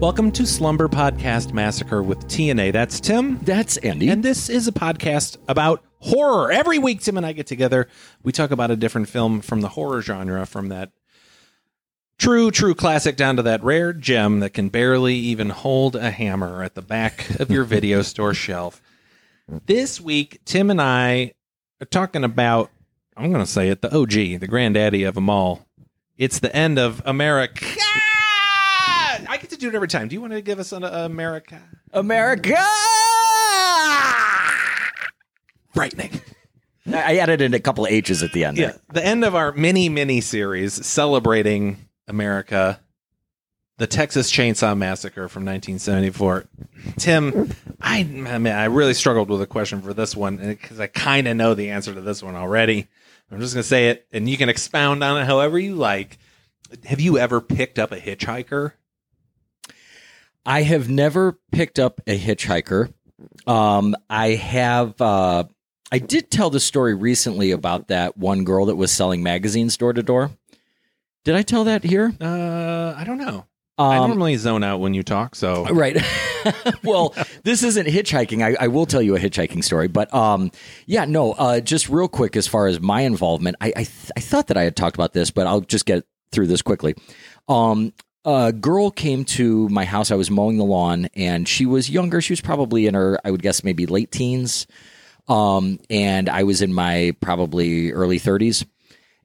Welcome to Slumber Podcast Massacre with TNA. That's Tim. That's Andy. And this is a podcast about horror. Every week, Tim and I get together. We talk about a different film from the horror genre, from that true, true classic down to that rare gem that can barely even hold a hammer at the back of your video store shelf. This week, Tim and I are talking about, I'm going to say it, the OG, the granddaddy of them all. It's the end of America. To do it every time. Do you want to give us an uh, America? America. Frightening. I added in a couple of H's at the end. Yeah, there. the end of our mini mini series celebrating America, the Texas Chainsaw Massacre from 1974. Tim, I, I mean, I really struggled with a question for this one because I kind of know the answer to this one already. I'm just gonna say it, and you can expound on it however you like. Have you ever picked up a hitchhiker? I have never picked up a hitchhiker. Um, I have. Uh, I did tell the story recently about that one girl that was selling magazines door to door. Did I tell that here? Uh, I don't know. I Um, normally zone out when you talk, so Right. well, this isn't hitchhiking. I, I will tell you a hitchhiking story, but um, yeah, no. Uh, just real quick, as far as my involvement, I I, th- I thought that I had talked about this, but I'll just get through this quickly. Um, a girl came to my house. I was mowing the lawn, and she was younger. She was probably in her, I would guess, maybe late teens. Um, and I was in my probably early thirties.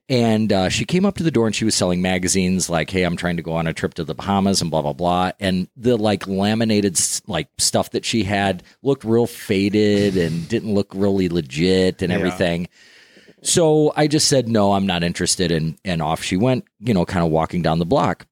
And uh, she came up to the door and she was selling magazines like, "Hey, I'm trying to go on a trip to the Bahamas and blah blah blah." And the like laminated like stuff that she had looked real faded and didn't look really legit and everything. So I just said, "No, I'm not interested." And and off she went, you know, kind of walking down the block.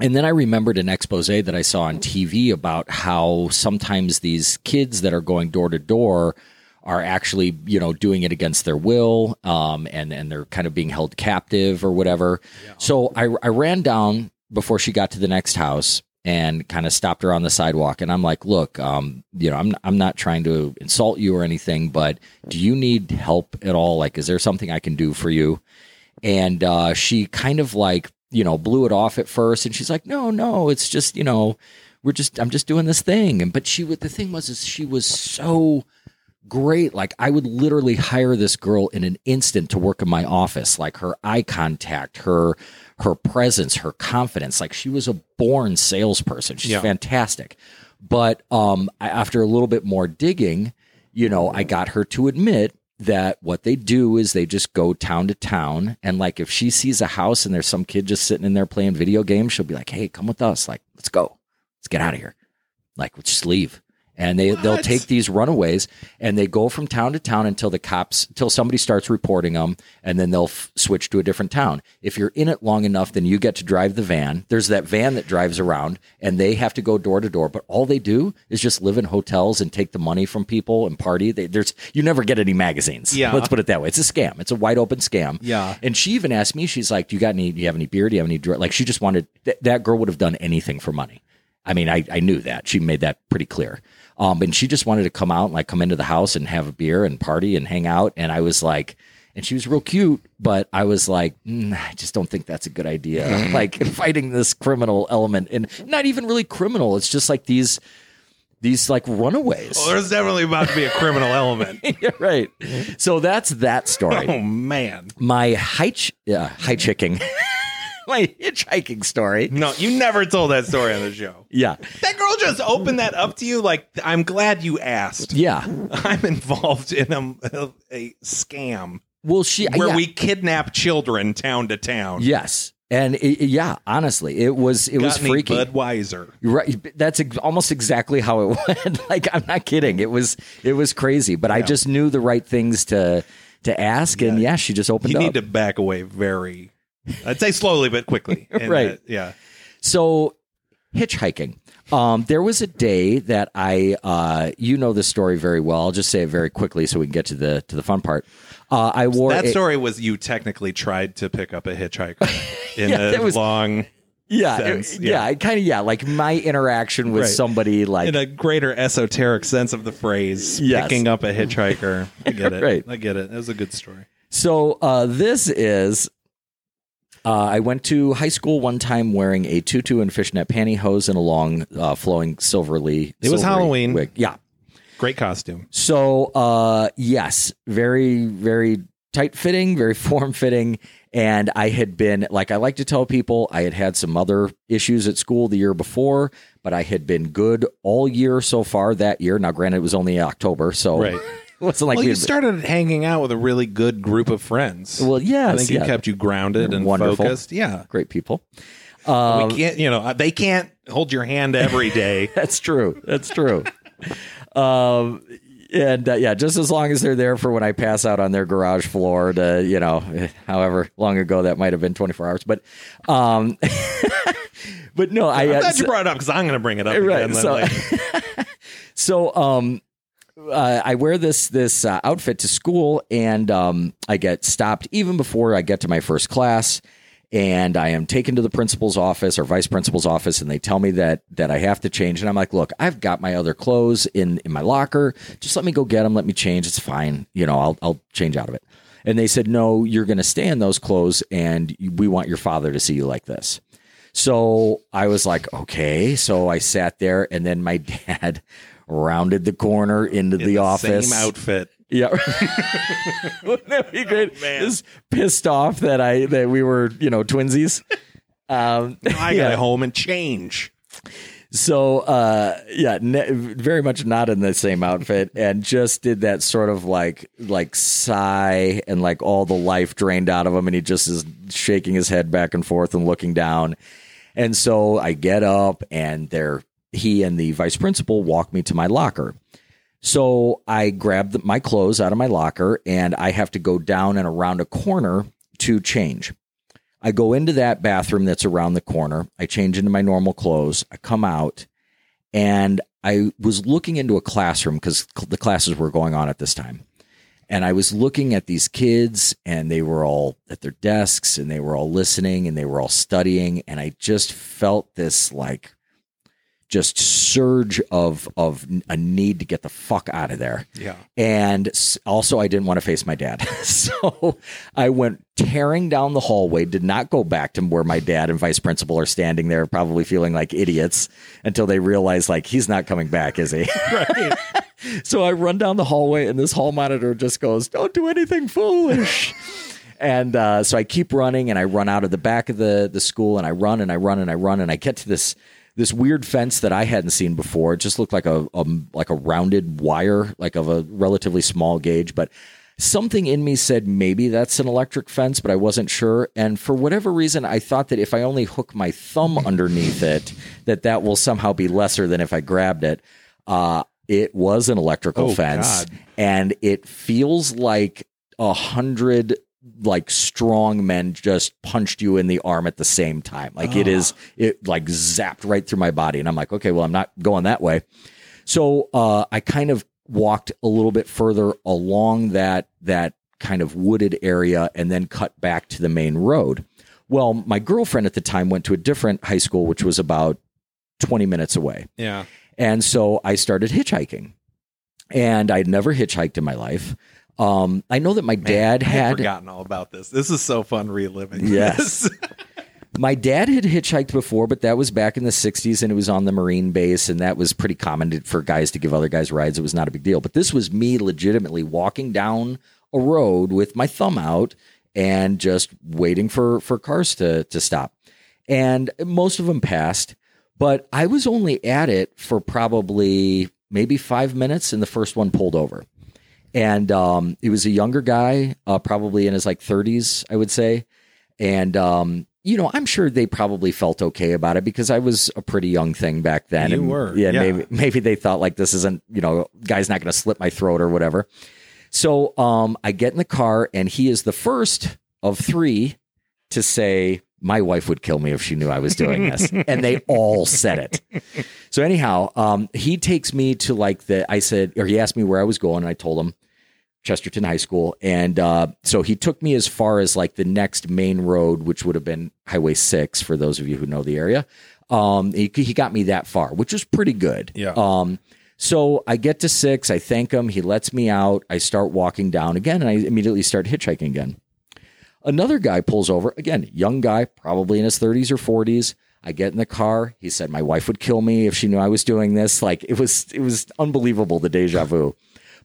And then I remembered an expose that I saw on TV about how sometimes these kids that are going door to door are actually, you know, doing it against their will, um, and and they're kind of being held captive or whatever. So I I ran down before she got to the next house and kind of stopped her on the sidewalk, and I'm like, look, um, you know, I'm I'm not trying to insult you or anything, but do you need help at all? Like, is there something I can do for you? and uh, she kind of like you know blew it off at first. And she's like no no it's just you know we're just i'm just doing this thing. And but she would the thing was is she was so great. Like i would literally hire this girl in an instant to work in my office. Like her eye contact her her presence her confidence. Like she was a born salesperson. She's Yeah. fantastic. But um after a little bit more digging you know i got her to admit that what they do is they just go town to town. And like if she sees a house and there's some kid just sitting in there playing video games she'll be like hey come with us. Like let's go. Let's get out of here. Like let's just leave and they they'll take these runaways and they go from town to town until the cops until somebody starts reporting them and then they'll f- switch to a different town if you're in it long enough then you get to drive the van there's that van that drives around and they have to go door to door but all they do is just live in hotels and take the money from people and party they, there's you never get any magazines Yeah. let's put it that way it's a scam it's a wide open scam Yeah. and she even asked me she's like do you got any do you have any beer do you have any dr-? like she just wanted th- that girl would have done anything for money I mean, I, I knew that. She made that pretty clear. Um, and she just wanted to come out and like come into the house and have a beer and party and hang out. And I was like, and she was real cute, but I was like, mm, I just don't think that's a good idea. like fighting this criminal element and not even really criminal. It's just like these, these like runaways. Well, there's definitely about to be a criminal element. Yeah, right. So that's that story. Oh man. My hitch, yeah, hitchhiking, my hitchhiking story. No, you never told that story on the show. Yeah. That girl just opened that up to you like I'm glad you asked. Yeah. I'm involved in a, a, scam Well, she, where yeah. we kidnap children town to town. Yes. And it, yeah, honestly, it was it was Got any freaky. Budweiser. Right. That's ex- almost exactly how it went. like I'm not kidding. It was it was crazy, but I just knew the right things to to ask, and yeah, she just opened You up. need to back away very, I'd say slowly but quickly. And, Right. uh, yeah. so hitchhiking. Um, there was a day that I, uh, you know this story very well. I'll just say it very quickly so we can get to the to the fun part. Uh, I wore That a- story was you technically tried to pick up a hitchhiker in Yeah, a was- long, yeah, it- yeah. yeah, kind of yeah, like my interaction with Right. somebody like in a greater esoteric sense of the phrase, Yes. picking up a hitchhiker. I get it. Right. I get it. That was a good story. So uh, this is. Uh, I went to high school one time wearing a tutu and fishnet pantyhose and a long, uh, flowing silverly. It was Halloween. Wig. Yeah. Great costume. So uh, yes, very, very tight fitting, very form fitting. And I had been, like I like to tell people, I had had some other issues at school the year before, but I had been good all year so far that year. Now, granted, it was only October, so Right. it wasn't like well, we you had- started hanging out with a really good group of friends. Well, yes, I think yeah. it kept you grounded and Wonderful. focused. Yeah. great people. Um, we can't, you know, they can't hold your hand every day. That's true. That's true. um, and uh, yeah, just as long as they're there for when I pass out on their garage floor to, you know, however long ago that might have been 24 hours. But, um, but no, I, I'm uh, glad you brought it up because I'm going to bring it up Right, again. so- so um uh, I wear this this uh, outfit to school, and um, I get stopped even before I get to my first class, and I am taken to the principal's office or vice principal's office, and they tell me that that I have to change, and I'm like, look, I've got my other clothes in in my locker, just let me go get them, let me change, it's fine, you know, I'll I'll change out of it. And they said, no, you're going to stay in those clothes, and we want your father to see you like this. So I was like, okay. So I sat there, and then my dad rounded the corner into In the, office. Same outfit. Yeah, wouldn't that be great? Oh, man. Just pissed off that I that we were you know twinsies. Um, I yeah. got home and change. So uh, yeah, ne- very much not in the same outfit, and just did that sort of like like sigh and like all the life drained out of him, and he just is shaking his head back and forth and looking down. And so I get up, and there he and the vice principal walk me to my locker. So I grab my clothes out of my locker, and I have to go down and around a corner to change. I go into that bathroom that's around the corner. I change into my normal clothes. I come out and I was looking into a classroom because the classes were going on at this time. And I was looking at these kids and they were all at their desks and they were all listening and they were all studying. And I just felt this like just surge of of a need to get the fuck out of there. Yeah. And also, I didn't want to face my dad. so I went tearing down the hallway, did not go back to where my dad and vice principal are standing there, probably feeling like idiots until they realize, like, he's not coming back, is he? Right. so I run down the hallway, and this hall monitor just goes, Don't do anything foolish. And uh, so I keep running, and I run out of the back of the the school, and I run and I run and I run, and I get to this this weird fence that I hadn't seen before. It just looked like a, a like a rounded wire, like of a relatively small gauge, but something in me said maybe that's an electric fence, but I wasn't sure. And for whatever reason, I thought that if I only hook my thumb underneath it, that that will somehow be lesser than if I grabbed it. Uh, it was an electrical Oh, fence, God. and it feels like a hundred like strong men just punched you in the arm at the same time. Like it is, it like zapped right through my body, and I'm like, okay, well, I'm not going that way. So uh, I kind of walked a little bit further along that that kind of wooded area, and then cut back to the main road. Well, my girlfriend at the time went to a different high school, which was about 20 minutes away. Yeah. And so I started hitchhiking. And I'd never hitchhiked in my life. Um, I know that my dad I had had forgotten all about this. This is so fun reliving. Yes. my dad had hitchhiked before, but that was back in the 60s and it was on the Marine base. And that was pretty common for guys to give other guys rides. It was not a big deal. But this was me legitimately walking down a road with my thumb out and just waiting for, for cars to, to stop. And most of them passed, but I was only at it for probably maybe five minutes and the first one pulled over. And um, he was a younger guy, uh, probably in his like 30s, I would say. And um, you know, I'm sure they probably felt okay about it because I was a pretty young thing back then. You and, were, yeah, yeah. Maybe maybe they thought like this isn't, you know, guy's not going to slit my throat or whatever. So um, I get in the car, and he is the first of three to say, My wife would kill me if she knew I was doing this. and they all said it. So anyhow, um, he takes me to like the I said or he asked me where I was going and I told him Chesterton High School. And uh, so he took me as far as like the next main road, which would have been Highway 6 for those of you who know the area. Um, he, he got me that far, which was pretty good. Yeah. Um, so I get to six, I thank him, he lets me out, I start walking down again, and I immediately start hitchhiking again. Another guy pulls over, again, young guy, probably in his 30s or 40s. I get in the car. He said my wife would kill me if she knew I was doing this. Like it was, it was unbelievable the deja vu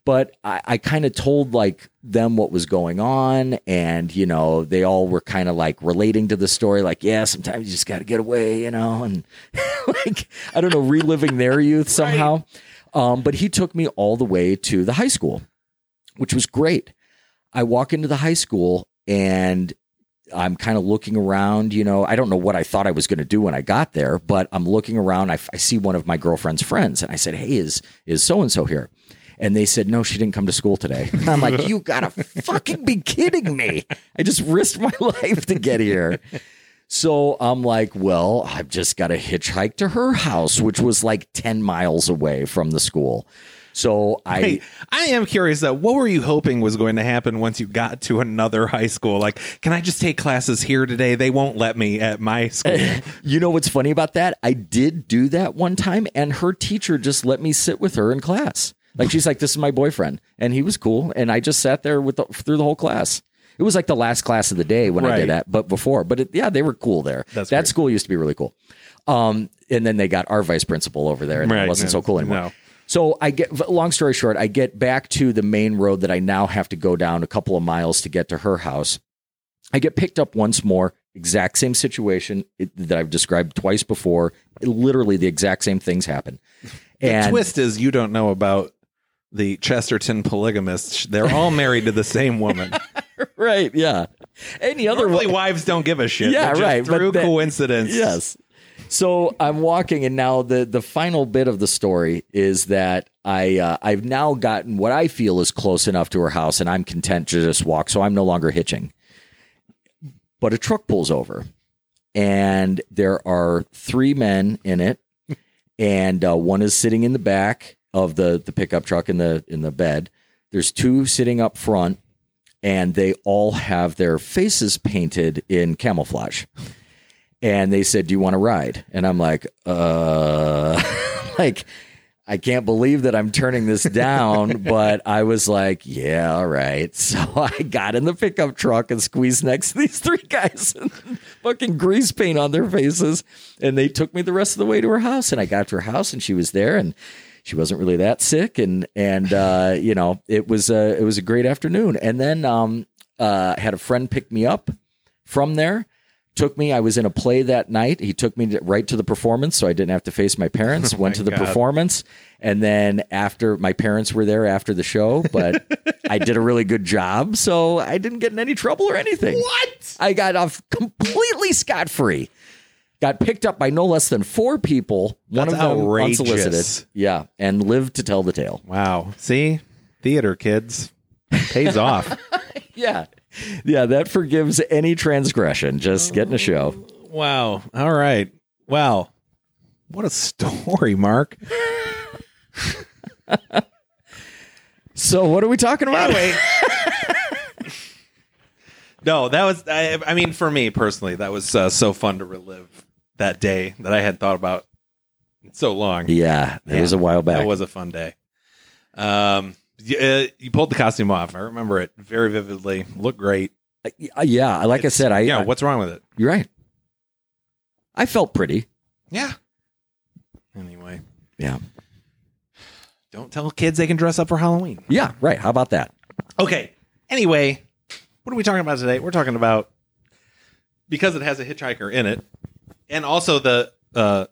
but I, I kind of told like them what was going on, and you know they all were kind of like relating to the story, like yeah, sometimes you just got to get away, you know, and like I don't know, reliving their youth somehow. Right. Um, but he took me all the way to the high school, which was great. I walk into the high school and I'm kind of looking around, you know, I don't know what I thought I was going to do when I got there, but I'm looking around. I, I see one of my girlfriend's friends and I said, Hey, is, is so and so here? And they said, no, she didn't come to school today. I'm like, you gotta fucking be kidding me. I just risked my life to get here. So I'm like, well, I've just got to hitchhike to her house, which was like 10 miles away from the school. So I hey, I am curious though, what were you hoping was going to happen once you got to another high school? Like, can I just take classes here today? They won't let me at my school. you know what's funny about that? I did do that one time and her teacher just let me sit with her in class. Like she's like, this is my boyfriend, and he was cool, and I just sat there with the, through the whole class. It was like the last class of the day when right. I did that, but before, but it, yeah, they were cool there. That's that great. school used to be really cool. Um, and then they got our vice principal over there, and right. it wasn't no, so cool anymore. No. So I get, long story short, I get back to the main road that I now have to go down a couple of miles to get to her house. I get picked up once more, exact same situation that I've described twice before. literally the exact same things happen. The and, twist is you don't know about the Chesterton polygamists, they're all married to the same woman. right. Yeah. Any other Normally, wives don't give a shit. Yeah. right. Through that, coincidence. Yes. So I'm walking, and now the the final bit of the story is that I uh, I've now gotten what I feel is close enough to her house, and I'm content to just walk. So I'm no longer hitching. But a truck pulls over, and there are three men in it, and uh, one is sitting in the back of the the pickup truck in the in the bed. There's two sitting up front, and they all have their faces painted in camouflage. And they said, "Do you want to ride?" And I'm like, "Uh, like." I can't believe that I'm turning this down, but I was like, yeah, all right. So I got in the pickup truck and squeezed next to these three guys and fucking grease paint on their faces. And they took me the rest of the way to her house. And I got to her house and she was there and she wasn't really that sick, and and uh, you know it was a it was a great afternoon. And then um, uh, had a friend pick me up from there. Took me. I was in a play that night. He took me to, right to the performance, so I didn't have to face my parents. Oh Went to the God. performance, and then after my parents were there after the show, but I did a really good job, so I didn't get in any trouble or anything. What? I got off completely scot free got picked up by no less than four people. One That's of them outrageous. unsolicited. Yeah, and lived to tell the tale. Wow. See, theater kids pays off. yeah, yeah. That forgives any transgression. Just getting a show. Wow. All right. Wow. What a story, Mark. so, what are we talking about? Anyway. no, that was. I, I, mean, for me personally, that was uh, so fun to relive that day that I had thought about so long. Yeah, it was a while back. It was a fun day. Um, you, uh, you, pulled the costume off. I remember it very vividly. Looked great. Uh, yeah, like it's, I said, I yeah. I, what's wrong with it? You're right. I felt pretty. Yeah. Anyway. Yeah. Don't tell kids they can dress up for Halloween. Yeah, right. How about that? Okay. Anyway, what are we talking about today? We're talking about because it has a hitchhiker in it and also the uh,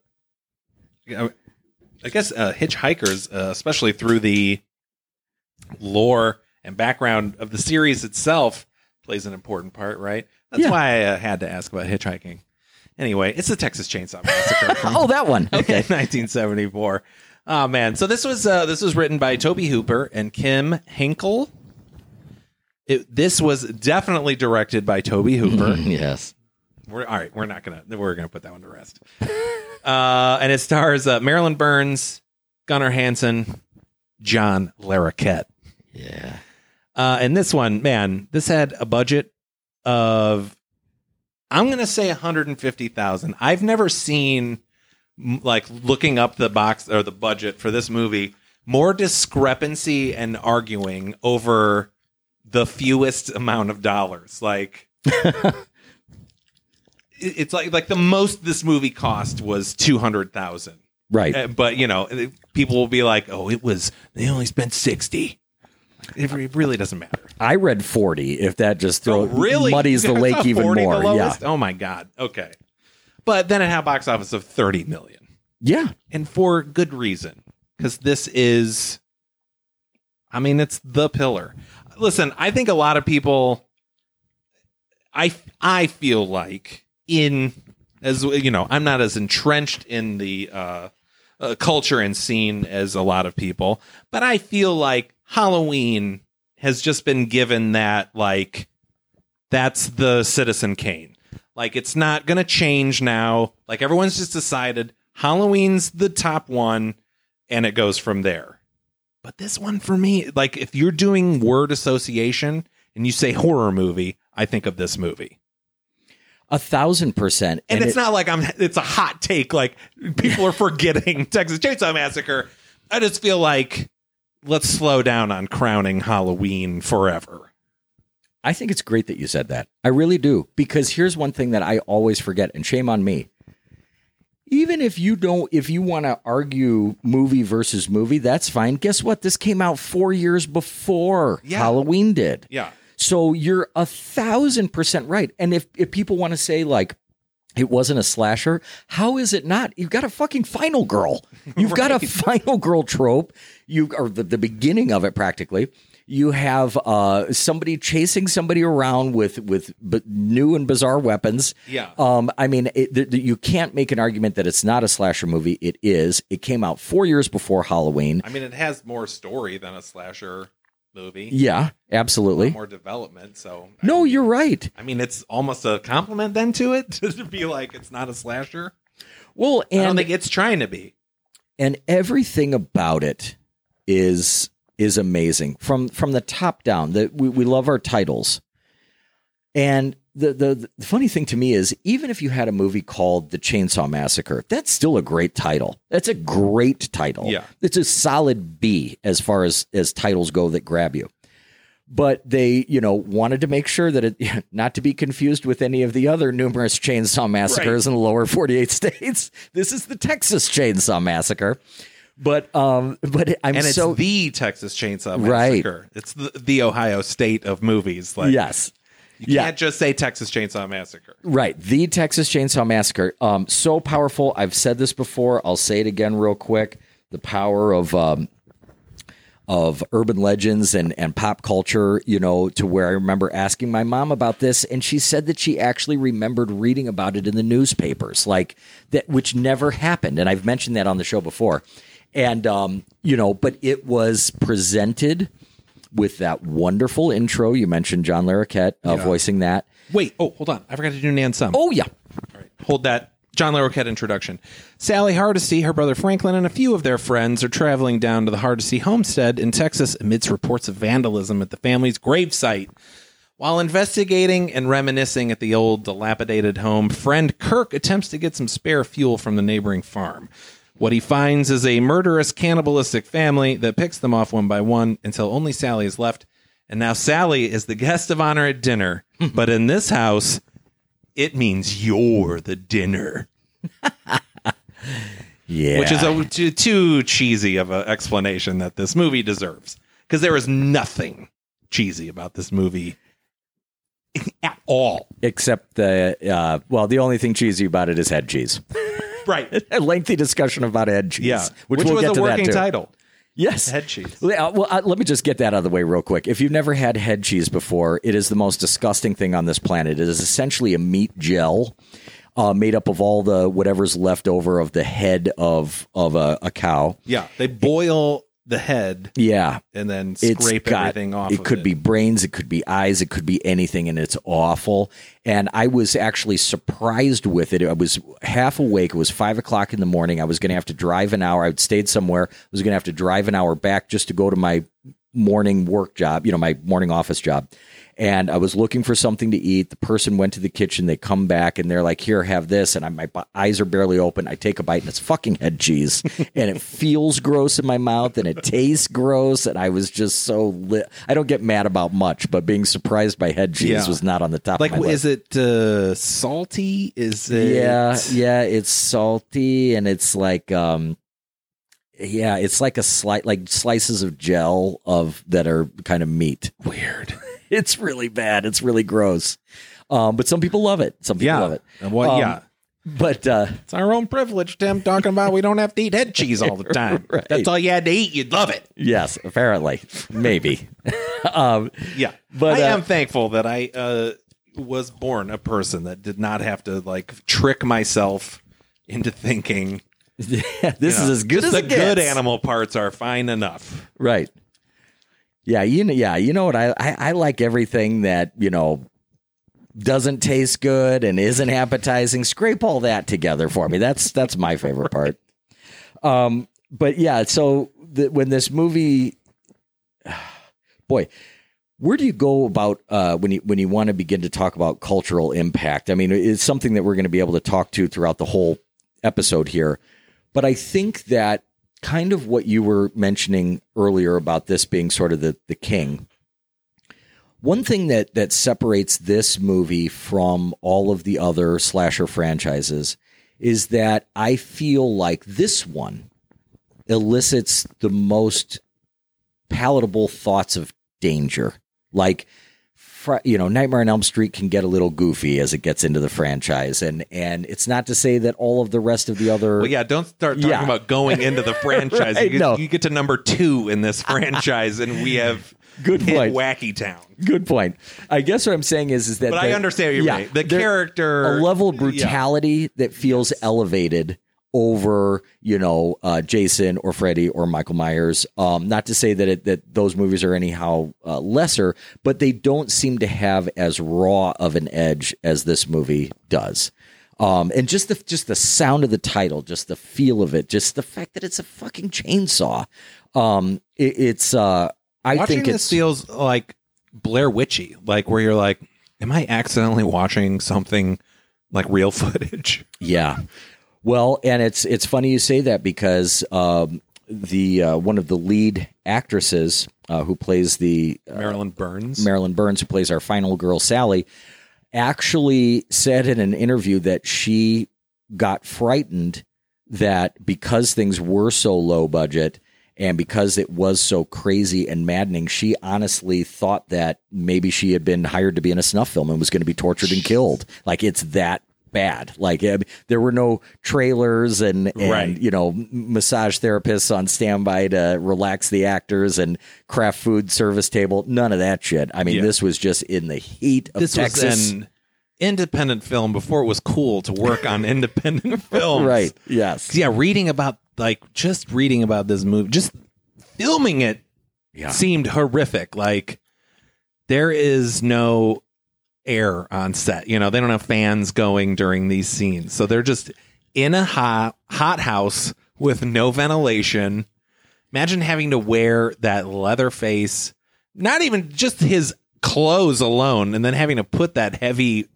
I guess uh, hitchhikers, uh, especially through the lore and background of the series itself, plays an important part, right? That's yeah. why I uh, had to ask about hitchhiking. Anyway, it's the Texas Chainsaw Massacre. oh, that one. Okay, 1974. Oh man, so this was uh, this was written by Tobe Hooper and Kim Henkel. It, this was definitely directed by Tobe Hooper. yes We're all right. We're not gonna. We're gonna put that one to rest. uh, and it stars uh, Marilyn Burns, Gunnar Hansen, John Larroquette. Yeah. Uh, and this one, man, this had a budget of, I'm gonna say 150,000. I've never seen, like, looking up the box or the budget for this movie, more discrepancy and arguing over the fewest amount of dollars. Like, it's like like the most this movie cost was 200,000. Right. Uh, but you know, people will be like, "Oh, it was they only spent 60." It re- really doesn't matter. I read 40 if that just throw, Oh, really muddies the lake even more. Yeah. Oh my god. Okay. But then it had a box office of 30 million. Yeah. And for good reason. Cuz this is I mean, it's the pillar. Listen, I think a lot of people I I feel like in as you know, I'm not as entrenched in the uh, uh culture and scene as a lot of people, but I feel like Halloween has just been given that like that's the Citizen Kane. Like it's not going to change now. Like everyone's just decided Halloween's the top one and it goes from there. But this one for me, like if you're doing word association and you say horror movie, I think of this movie. A thousand percent. And, it's it- not like I'm it's a hot take like people are forgetting Texas Chainsaw Massacre. I just feel like let's slow down on crowning Halloween forever. I think it's great that you said that. I really do. Because here's one thing that I always forget, and shame on me. Even if you don't, if you want to argue movie versus movie, that's fine. Guess what? This came out four years before Yeah. Halloween did. Yeah. So you're a thousand percent right. And if, if people want to say, like, it wasn't a slasher, how is it not? You've got a fucking final girl. You've got a final girl trope. You or the, the beginning of it practically. You have uh, somebody chasing somebody around with with b- new and bizarre weapons. Yeah. Um, I mean, it, th- th- you can't make an argument that it's not a slasher movie. It is. It came out four years before Halloween. I mean, it has more story than a slasher movie. Yeah, absolutely. More development. So No, you're right. I mean, it's almost a compliment then to it to be like it's not a slasher. Well, I don't and think it's trying to be. and everything about it is is amazing from from the top down. That we, we love our titles, and the, the the funny thing to me is even if you had a movie called The Chainsaw Massacre, that's still a great title. That's a great title. Yeah. it's a solid B as far as as titles go that grab you. But they, you know, wanted to make sure that it not to be confused with any of the other numerous chainsaw massacres in the lower 48 states. This is the Texas Chainsaw Massacre. But um but I'm And it's so the Texas Chainsaw Right. Massacre. It's the, the Ohio State of movies. Like, yes. You yeah. can't just say Texas Chainsaw Massacre. Right. The Texas Chainsaw Massacre. Um, so powerful. I've said this before. I'll say it again real quick. The power of um, of urban legends and, and pop culture, you know, to where I remember asking my mom about this, and she said that she actually remembered reading about it in the newspapers, like that, which never happened. And I've mentioned that on the show before. And um, you know, but it was presented with that wonderful intro. You mentioned John Larroquette uh, voicing that. Wait, oh, hold on. I forgot to do Nan Sum. Oh yeah, All right, hold that. John Larroquette introduction. Sally Hardesty, her brother Franklin, and a few of their friends are traveling down to the Hardesty homestead in Texas amidst reports of vandalism at the family's gravesite. While investigating and reminiscing at the old dilapidated home, friend Kirk attempts to get some spare fuel from the neighboring farm. What he finds is a murderous, cannibalistic family that picks them off one by one until only Sally is left. And now Sally is the guest of honor at dinner. but in this house, it means you're the dinner, yeah. which is a, too, too cheesy of an explanation that this movie deserves. Because there is nothing cheesy about this movie at all. except the uh, well, the only thing cheesy about it is head cheese. Right. a lengthy discussion about head cheese. Yeah. which, Which, we'll was get a to working that too. title. Yes, Head cheese. Yeah, well, uh, let me just get that out of the way real quick. If you've never had head cheese before, it is the most disgusting thing on this planet. It is essentially a meat gel uh, made up of all the whatever's left over of the head of of a, a cow. Yeah. They boil the head Yeah. and then scrape got- everything off. It of could it. be brains, it could be eyes, it could be anything, and it's awful. And I was actually surprised with it. I was half awake. It was five o'clock in the morning. I was going to have to drive an hour. I'd stayed somewhere. I was going to have to drive an hour back just to go to my morning work job, you know, my morning office job. And I was looking for something to eat. The person went to the kitchen. They come back and they're like, "Here, have this." And I, my eyes are barely open. I take a bite and it's fucking head cheese, and it feels gross in my mouth and it tastes gross. And I was just so lit. I don't get mad about much, but being surprised by head cheese Yeah. was not on the top. like of my is list. it uh, salty? Is it Yeah, yeah, it's salty and it's like um yeah, it's like a slight like slices of gel of that are kind of meat. weird? It's really bad. It's really gross. Um, but some people love it. Some people Yeah. love it. Well, Um, yeah. But uh, It's our own privilege, Tim, talking about we don't have to eat head cheese all the time. Right. That's all you had to eat. You'd love it. yes, apparently, maybe. um, Yeah. But, I uh, am thankful that I uh, was born a person that did not have to like trick myself into thinking this you is know, as good as the it good animal parts are fine enough. right? Yeah, you know, yeah, you know what? I, I I like everything that you know doesn't taste good and isn't appetizing. Scrape all that together for me. That's that's my favorite part. Um, but yeah, so the, when this movie, boy, where do you go about uh, when you when you want to begin to talk about cultural impact? I mean, it's something that we're going to be able to talk to throughout the whole episode here. But I think that kind of what you were mentioning earlier about this being sort of the the king. One thing that that separates this movie from all of the other slasher franchises is that I feel like this one elicits the most palatable thoughts of danger. Like, you know, Nightmare on Elm Street can get a little goofy as it gets into the franchise, and and it's not to say that all of the rest of the other Well, yeah, don't start talking Yeah. about going into the franchise. Right, you, get, no. you get to number two in this franchise, and we have Good hit point. Wacky Town. Good point. I guess what I'm saying is is that But I understand what you're yeah, saying. The character, a level of yeah. brutality that feels elevated over you know uh, Jason or Freddy or Michael Myers. Um, not to say that it, that those movies are anyhow uh, lesser, but they don't seem to have as raw of an edge as this movie does. Um, and just the just the sound of the title, just the feel of it, just the fact that it's a fucking chainsaw. Um, it, it's uh, I Watching think this feels like Blair Witchy, like where you're like, am I accidentally watching something like real footage? Yeah. Well, and it's it's funny you say that because um, the uh, one of the lead actresses uh, who plays the uh, Marilyn Burns. Marilyn Burns, who plays our final girl Sally, actually said in an interview that she got frightened that because things were so low budget and because it was so crazy and maddening, she honestly thought that maybe she had been hired to be in a snuff film and was going to be tortured and killed. Like it's that bad. Like eh, there were no trailers and, and Right. you know massage therapists on standby to relax the actors and craft food service table. None of that shit. I mean, Yeah. this was just in the heat of this Texas. was an independent film before it was cool to work on independent films. right. Yes. Yeah, reading about like just reading about this movie, just filming it Yeah. seemed horrific. Like there is no air on set. You know, they don't have fans going during these scenes. So they're just in a hot hot house with no ventilation. Imagine having to wear that leather face, not even just his clothes alone, and then having to put that heavy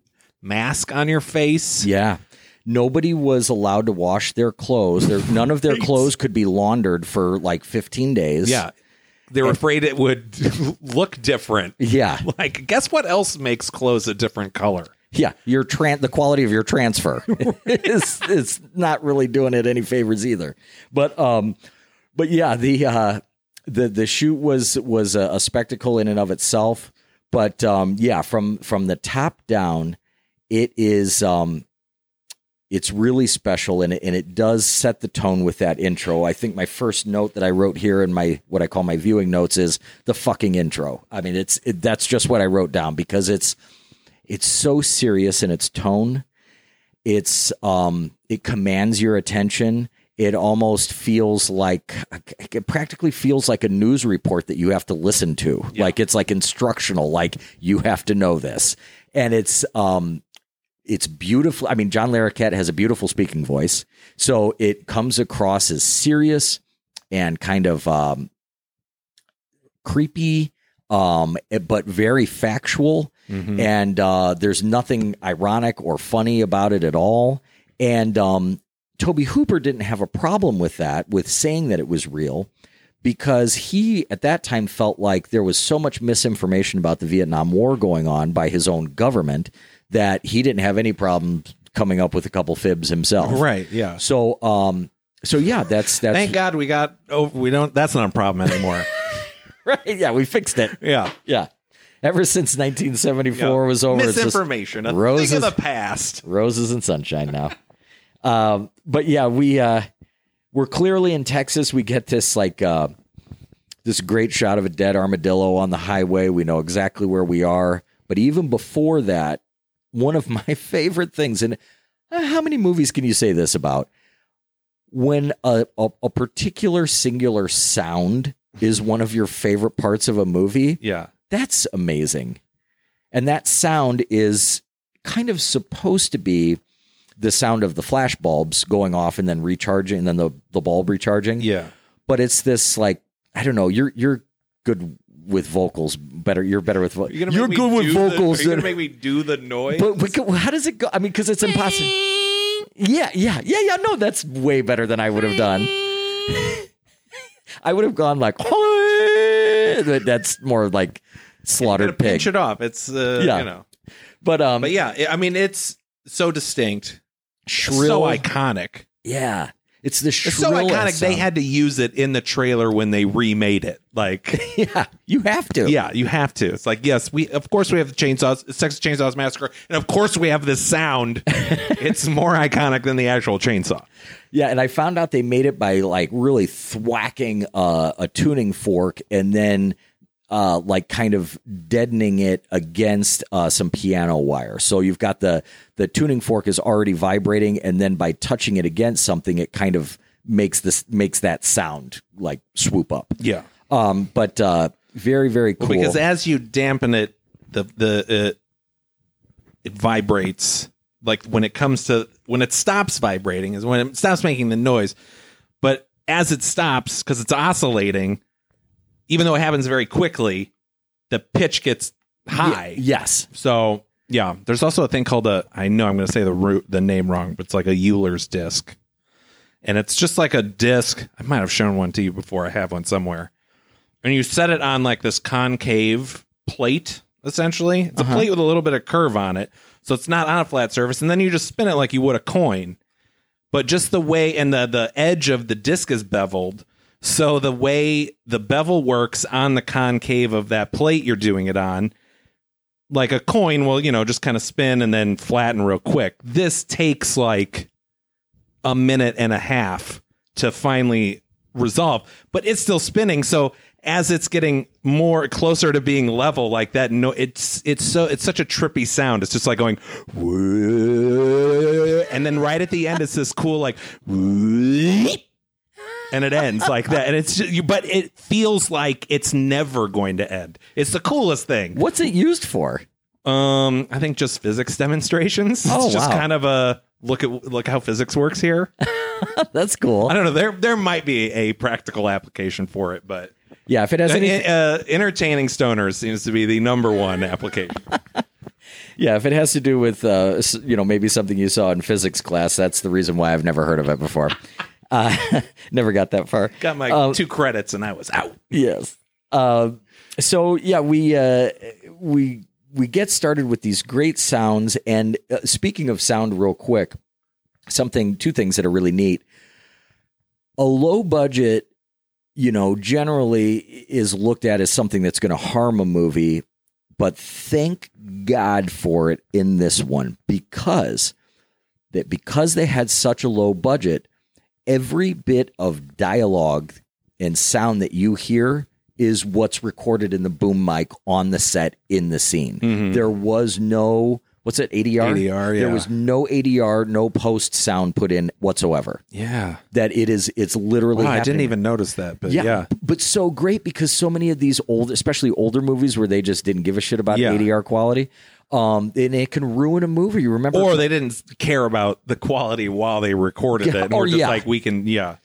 mask on your face. Yeah. Nobody was allowed to wash their clothes. Their, none of their clothes could be laundered for like 15 days. Yeah. They were afraid it would look different. Yeah. Like, guess what else makes clothes a different color? Yeah. Your tran- the quality of your transfer is is not really doing it any favors either. But um but yeah, the uh the the shoot was was a, a spectacle in and of itself. But um yeah, from from the top down, it is um it's really special and it, and it does set the tone with that intro. I think my first note that I wrote here in my what I call my viewing notes is the fucking intro. I mean, it's it, that's just what I wrote down because it's it's so serious in its tone. It's um it commands your attention. it almost feels like it practically feels like a news report that you have to listen to. Like it's like instructional, like you have to know this. And it's um it's beautiful. I mean, John Larroquette has a beautiful speaking voice. So it comes across as serious and kind of um creepy um but very factual Mhm. and uh, there's nothing ironic or funny about it at all. And um, Tobe Hooper didn't have a problem with that, with saying that it was real, because he at that time felt like there was so much misinformation about the Vietnam War going on by his own government that he didn't have any problem coming up with a couple fibs himself. Right. Yeah. So, um, so yeah, that's that's Thank God we got. Oh, we don't. That's not a problem anymore. right. Yeah, we fixed it. yeah. Yeah. Ever since 1974 was over, it's Misinformation. Thing roses- of the past. roses and sunshine now. um, but yeah, we uh, we're clearly in Texas. We get this like uh, this great shot of a dead armadillo on the highway. We know exactly where we are. But even before that, one of my favorite things, and uh, how many movies can you say this about? When a, a, a particular singular sound is one of your favorite parts of a movie, Yeah. that's amazing. And that sound is kind of supposed to be the sound of the flash bulbs going off and then recharging and then the, the bulb recharging. Yeah. But it's this like I don't know, you're you're good with vocals, better you're better with vocals. You're, you're good with vocals. The, are you and- gonna make me do the noise? but, but how does it go? I mean, because it's impossible. Yeah, yeah, yeah, yeah. No, that's way better than I would have done. I would have gone like, that's more like Gotta slaughtered pig. pinch it off. It's uh, Yeah. you know. But um, But yeah, I mean, it's so distinct, shrill, so iconic. yeah, it's the shrill. It's so iconic. They had to use it in the trailer when they remade it. Like, yeah, you have to. yeah, you have to. It's like, yes, we of course we have the chainsaws, Sex Chainsaws Massacre, and of course we have this sound. it's more iconic than the actual chainsaw. Yeah, and I found out they made it by like really thwacking uh, a tuning fork and then uh, like kind of deadening it against uh, some piano wire. So you've got the the tuning fork is already vibrating, and then by touching it against something, it kind of makes this makes that sound like swoop up. Yeah. Um, but uh, very very cool. Because as you dampen it, the the uh, it vibrates. Like when it comes to when it stops vibrating is when it stops making the noise. But as it stops, because it's oscillating, even though it happens very quickly, the pitch gets high. yes, So yeah, there's also a thing called a. I know I'm going to say the root the name wrong, but it's like a Euler's disc, and it's just like a disc. I might have shown one to you before. I have one somewhere, and you set it on like this concave plate. Essentially, it's a uh-huh. plate with a little bit of curve on it, so it's not on a flat surface, and then you just spin it like you would a coin. But just the way and the the edge of the disc is beveled. So the way the bevel works on the concave of that plate you're doing it on, like a coin will, you know, just kind of spin and then flatten real quick. This takes like a minute and a half to finally resolve, but it's still spinning. So as it's getting more closer to being level like that, no, it's it's so it's such a trippy sound. It's just like going, and then right at the end, it's this cool like, and it ends like that. And it's just, you, but it feels like it's never going to end. It's the coolest thing. what's it used for? Um, I think just physics demonstrations. Oh, it's just wow. kind of a look at look how physics works here. That's cool. I don't know. There there might be a practical application for it, but Yeah, if it has uh, any, uh, entertaining stoners seems to be the number one application. Yeah, if it has to do with uh, you know maybe something you saw in physics class, that's the reason why I've never heard of it before. Uh, never got that far. Got my Uh, two credits and I was out. yes. Uh, so yeah, we uh, we we get started with these great sounds. And uh, speaking of sound, real quick, something two things that are really neat. A low budget, you know, generally is looked at as something that's going to harm a movie, but thank God for it in this one because that because they had such a low budget, every bit of dialogue and sound that you hear is what's recorded in the boom mic on the set in the scene. Mm-hmm. There was no what's it ADR? ADR, Yeah. There was no ADR, no post sound put in whatsoever. Yeah. That it is, it's literally. Wow, I didn't even notice that, but Yeah, yeah. but so great because so many of these old, especially older movies where they just didn't give a shit about Yeah. ADR quality, um, and it can ruin a movie. You remember? Or they didn't care about the quality while they recorded Yeah, it. And or we're just yeah. like, we can, yeah.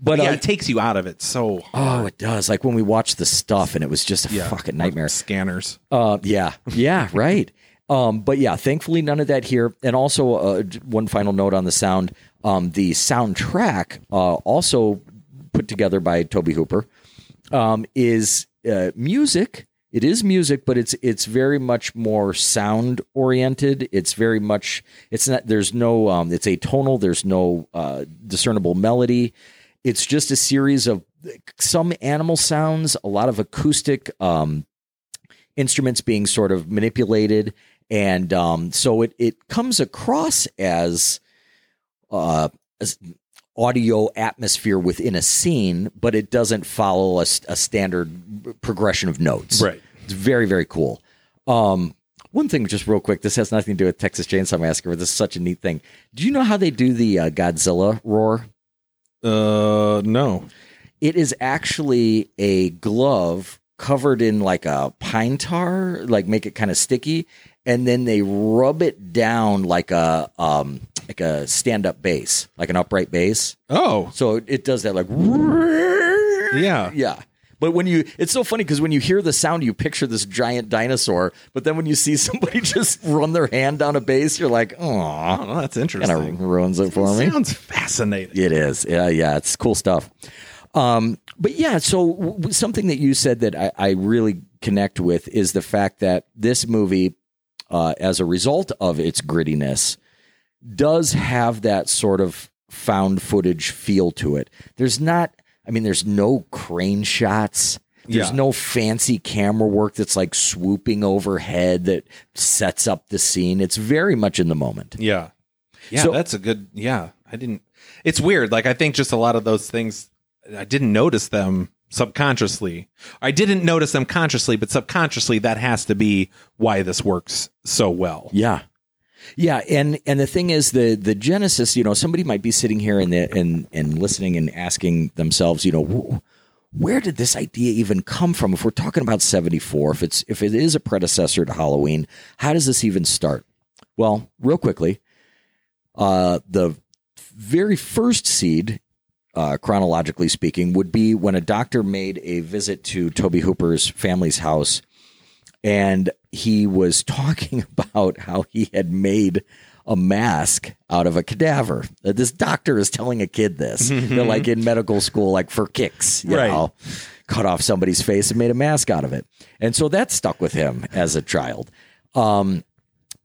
but yeah, uh, it takes you out of it so oh, it does. Like when we watched the stuff, and it was just a Yeah. fucking nightmare. Scanners. Uh, yeah, yeah, right. Um, but yeah, thankfully none of that here. And also, uh, one final note on the sound: um, the soundtrack, uh, also put together by Tobe Hooper, um, is uh, music. It is music, but it's it's very much more sound oriented. It's very much it's not. There's no. Um, it's atonal. There's no uh, discernible melody. It's just a series of some animal sounds, a lot of acoustic. Um, instruments being sort of manipulated and um, so it, it comes across as uh, as audio atmosphere within a scene but it doesn't follow a standard progression of notes Right. it's very very cool um, one thing just real quick this has nothing to do with texas chainsaw massacre but this is such a neat thing do you know how they do the uh, godzilla roar Uh, no. it is actually a glove covered in like a pine tar, like make it kind of sticky, and then they rub it down like a um like a stand up bass, like an upright bass. Oh, So it, it does that like yeah. yeah. But when you, it's so funny because when you hear the sound, you picture this giant dinosaur. But then when you see somebody just run their hand down a bass, you're like, oh, Oh, that's kind interesting. of ruins it for me. Sounds fascinating. It is. Yeah, yeah, it's cool stuff. Um, but yeah, so w- w- something that you said that I, I really connect with is the fact that this movie, uh, as a result of its grittiness, does have that sort of found footage feel to it. There's not, I mean, there's no crane shots. There's Yeah. no fancy camera work that's like swooping overhead that sets up the scene. It's very much in the moment. Yeah. Yeah, So- that's a good yeah. I didn't it's weird. Like I think just a lot of those things I didn't notice them subconsciously. I didn't notice them consciously, but subconsciously that has to be why this works so well. Yeah. Yeah, and and the thing is the the genesis, you know, somebody might be sitting here and and and listening and asking themselves, you know, where did this idea even come from? If we're talking about 74, if it's if it is a predecessor to Halloween, how does this even start? Well, real quickly, uh the very first seed uh, chronologically speaking, would be when a doctor made a visit to Tobe Hooper's family's house and he was talking about how he had made a mask out of a cadaver. Uh, This doctor is telling a kid this. They're like in medical school, like for kicks, you Right. know, cut off somebody's face and made a mask out of it. And so that stuck with him as a child. Um,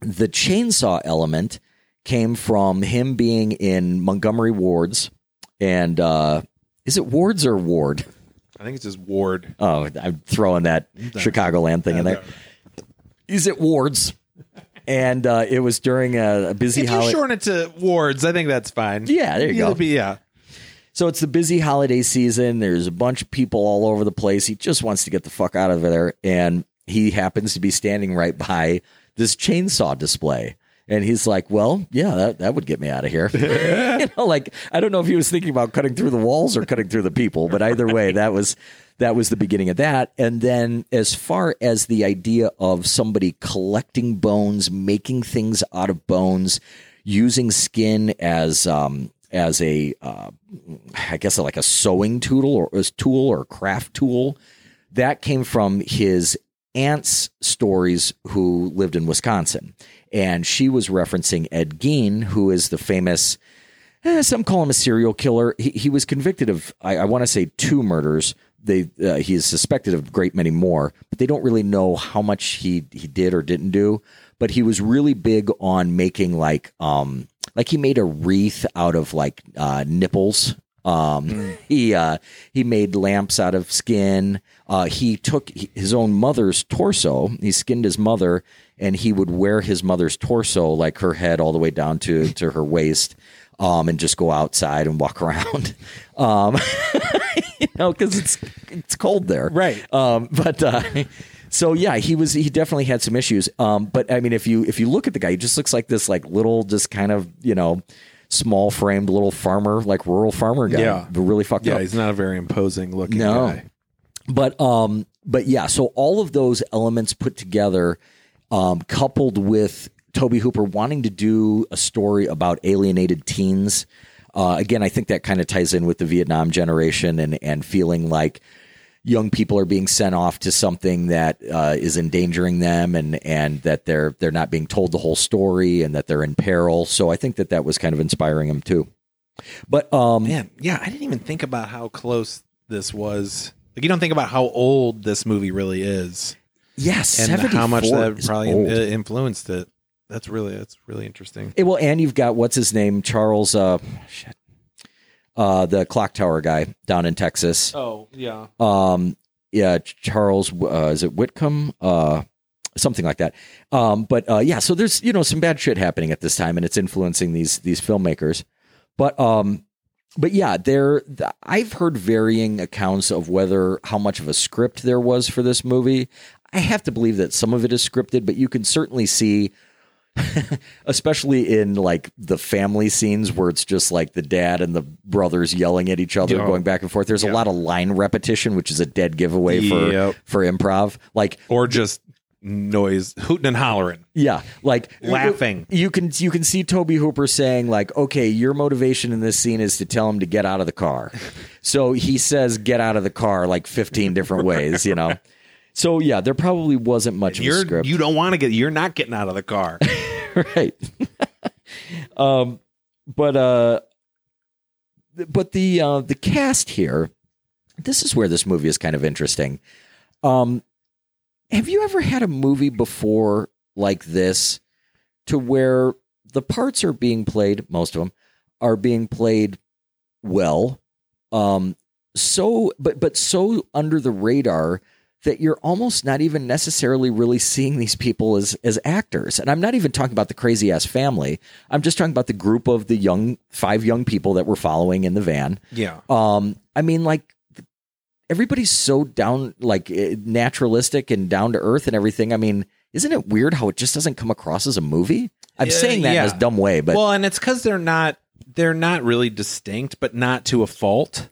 the chainsaw element came from him being in Montgomery Wards. And uh, is it Wards or Ward? I think it's just Ward. Oh, I'm throwing that Chicagoland thing in there. He's at Wards, and uh, it was during a, a busy If you holiday. shorten it to Wards, I think that's fine. Yeah, there you It'll go. Be, yeah. So it's the busy holiday season. There's a bunch of people all over the place. He just wants to get the fuck out of there, and he happens to be standing right by this chainsaw display. And he's like, "Well, yeah, that, that would get me out of here." you know, like I don't know if he was thinking about cutting through the walls or cutting through the people, but either way, that was that was the beginning of that. And then, as far as the idea of somebody collecting bones, making things out of bones, using skin as um, as a uh, I guess like a sewing tool or a tool or craft tool. That came from his aunt's stories who lived in Wisconsin. And she was referencing Ed Gein, who is the famous, eh, some call him a serial killer. He, he was convicted of, I, I want to say, two murders. They, uh, he is suspected of a great many more, but they don't really know how much he, he did or didn't do. But he was really big on making like, um, like he made a wreath out of like uh, nipples um, he uh, he made lamps out of skin. Uh, he took his own mother's torso. He skinned his mother, and he would wear his mother's torso, like her head, all the way down to to her waist, um, and just go outside and walk around. Um, you know, because it's it's cold there, Right. Um, but uh, so yeah, he was he definitely had some issues. Um, but I mean, if you if you look at the guy, he just looks like this like little, just kind of you know, small framed little farmer, like rural farmer guy. Yeah. really fucked up. Yeah, up. he's not a very imposing looking No. guy. But um, but yeah, so all of those elements put together, um, coupled with Tobe Hooper wanting to do a story about alienated teens. Uh, again, I think that kind of ties in with the Vietnam generation and and feeling like young people are being sent off to something that uh, is endangering them and and that they're they're not being told the whole story and that they're in peril. So I think that that was kind of inspiring him too. But um, Man, yeah, I didn't even think about how close this was. Like, you don't think about how old this movie really is, yes, and how much that probably old. influenced it. That's really that's really interesting. Eh, well, and you've got what's his name, Charles, uh, shit, uh, the clock tower guy down in Texas. Oh yeah, Um, yeah, Charles, uh, is it Whitcomb? Uh, something like that. Um, but uh, yeah, so there's you know some bad shit happening at this time, and it's influencing these these filmmakers. But um, but yeah, there th- I've heard varying accounts of whether how much of a script there was for this movie. I have to believe that some of it is scripted, but you can certainly see especially in like the family scenes where it's just like the dad and the brothers yelling at each other Yeah. going back and forth there's a lot of line repetition which is a dead giveaway for Yep. for improv like or just noise, hooting and hollering. yeah like Laughing. you can you can see tobe hooper saying like okay your motivation in this scene is to tell him to get out of the car so he says get out of the car like 15 different ways you know so yeah there probably wasn't much of a script you don't want to get. You're not getting out of the car. right. um, but uh, but the uh, the cast here, this is where this movie is kind of interesting. Um, have you ever had a movie before like this, to where the parts are being played, most of them are being played well, um, so but but so under the radar that you're almost not even necessarily really seeing these people as as actors. And I'm not even talking about the crazy ass family. I'm just talking about the group of the young five young people that we're following in the van. yeah, Um, I mean, like everybody's so down, like eh, naturalistic and down to earth and everything. I mean, isn't it weird how it just doesn't come across as a movie? I'm Yeah, saying that yeah. in a dumb way, but well, and it's because they're not they're not really distinct, but not to a fault.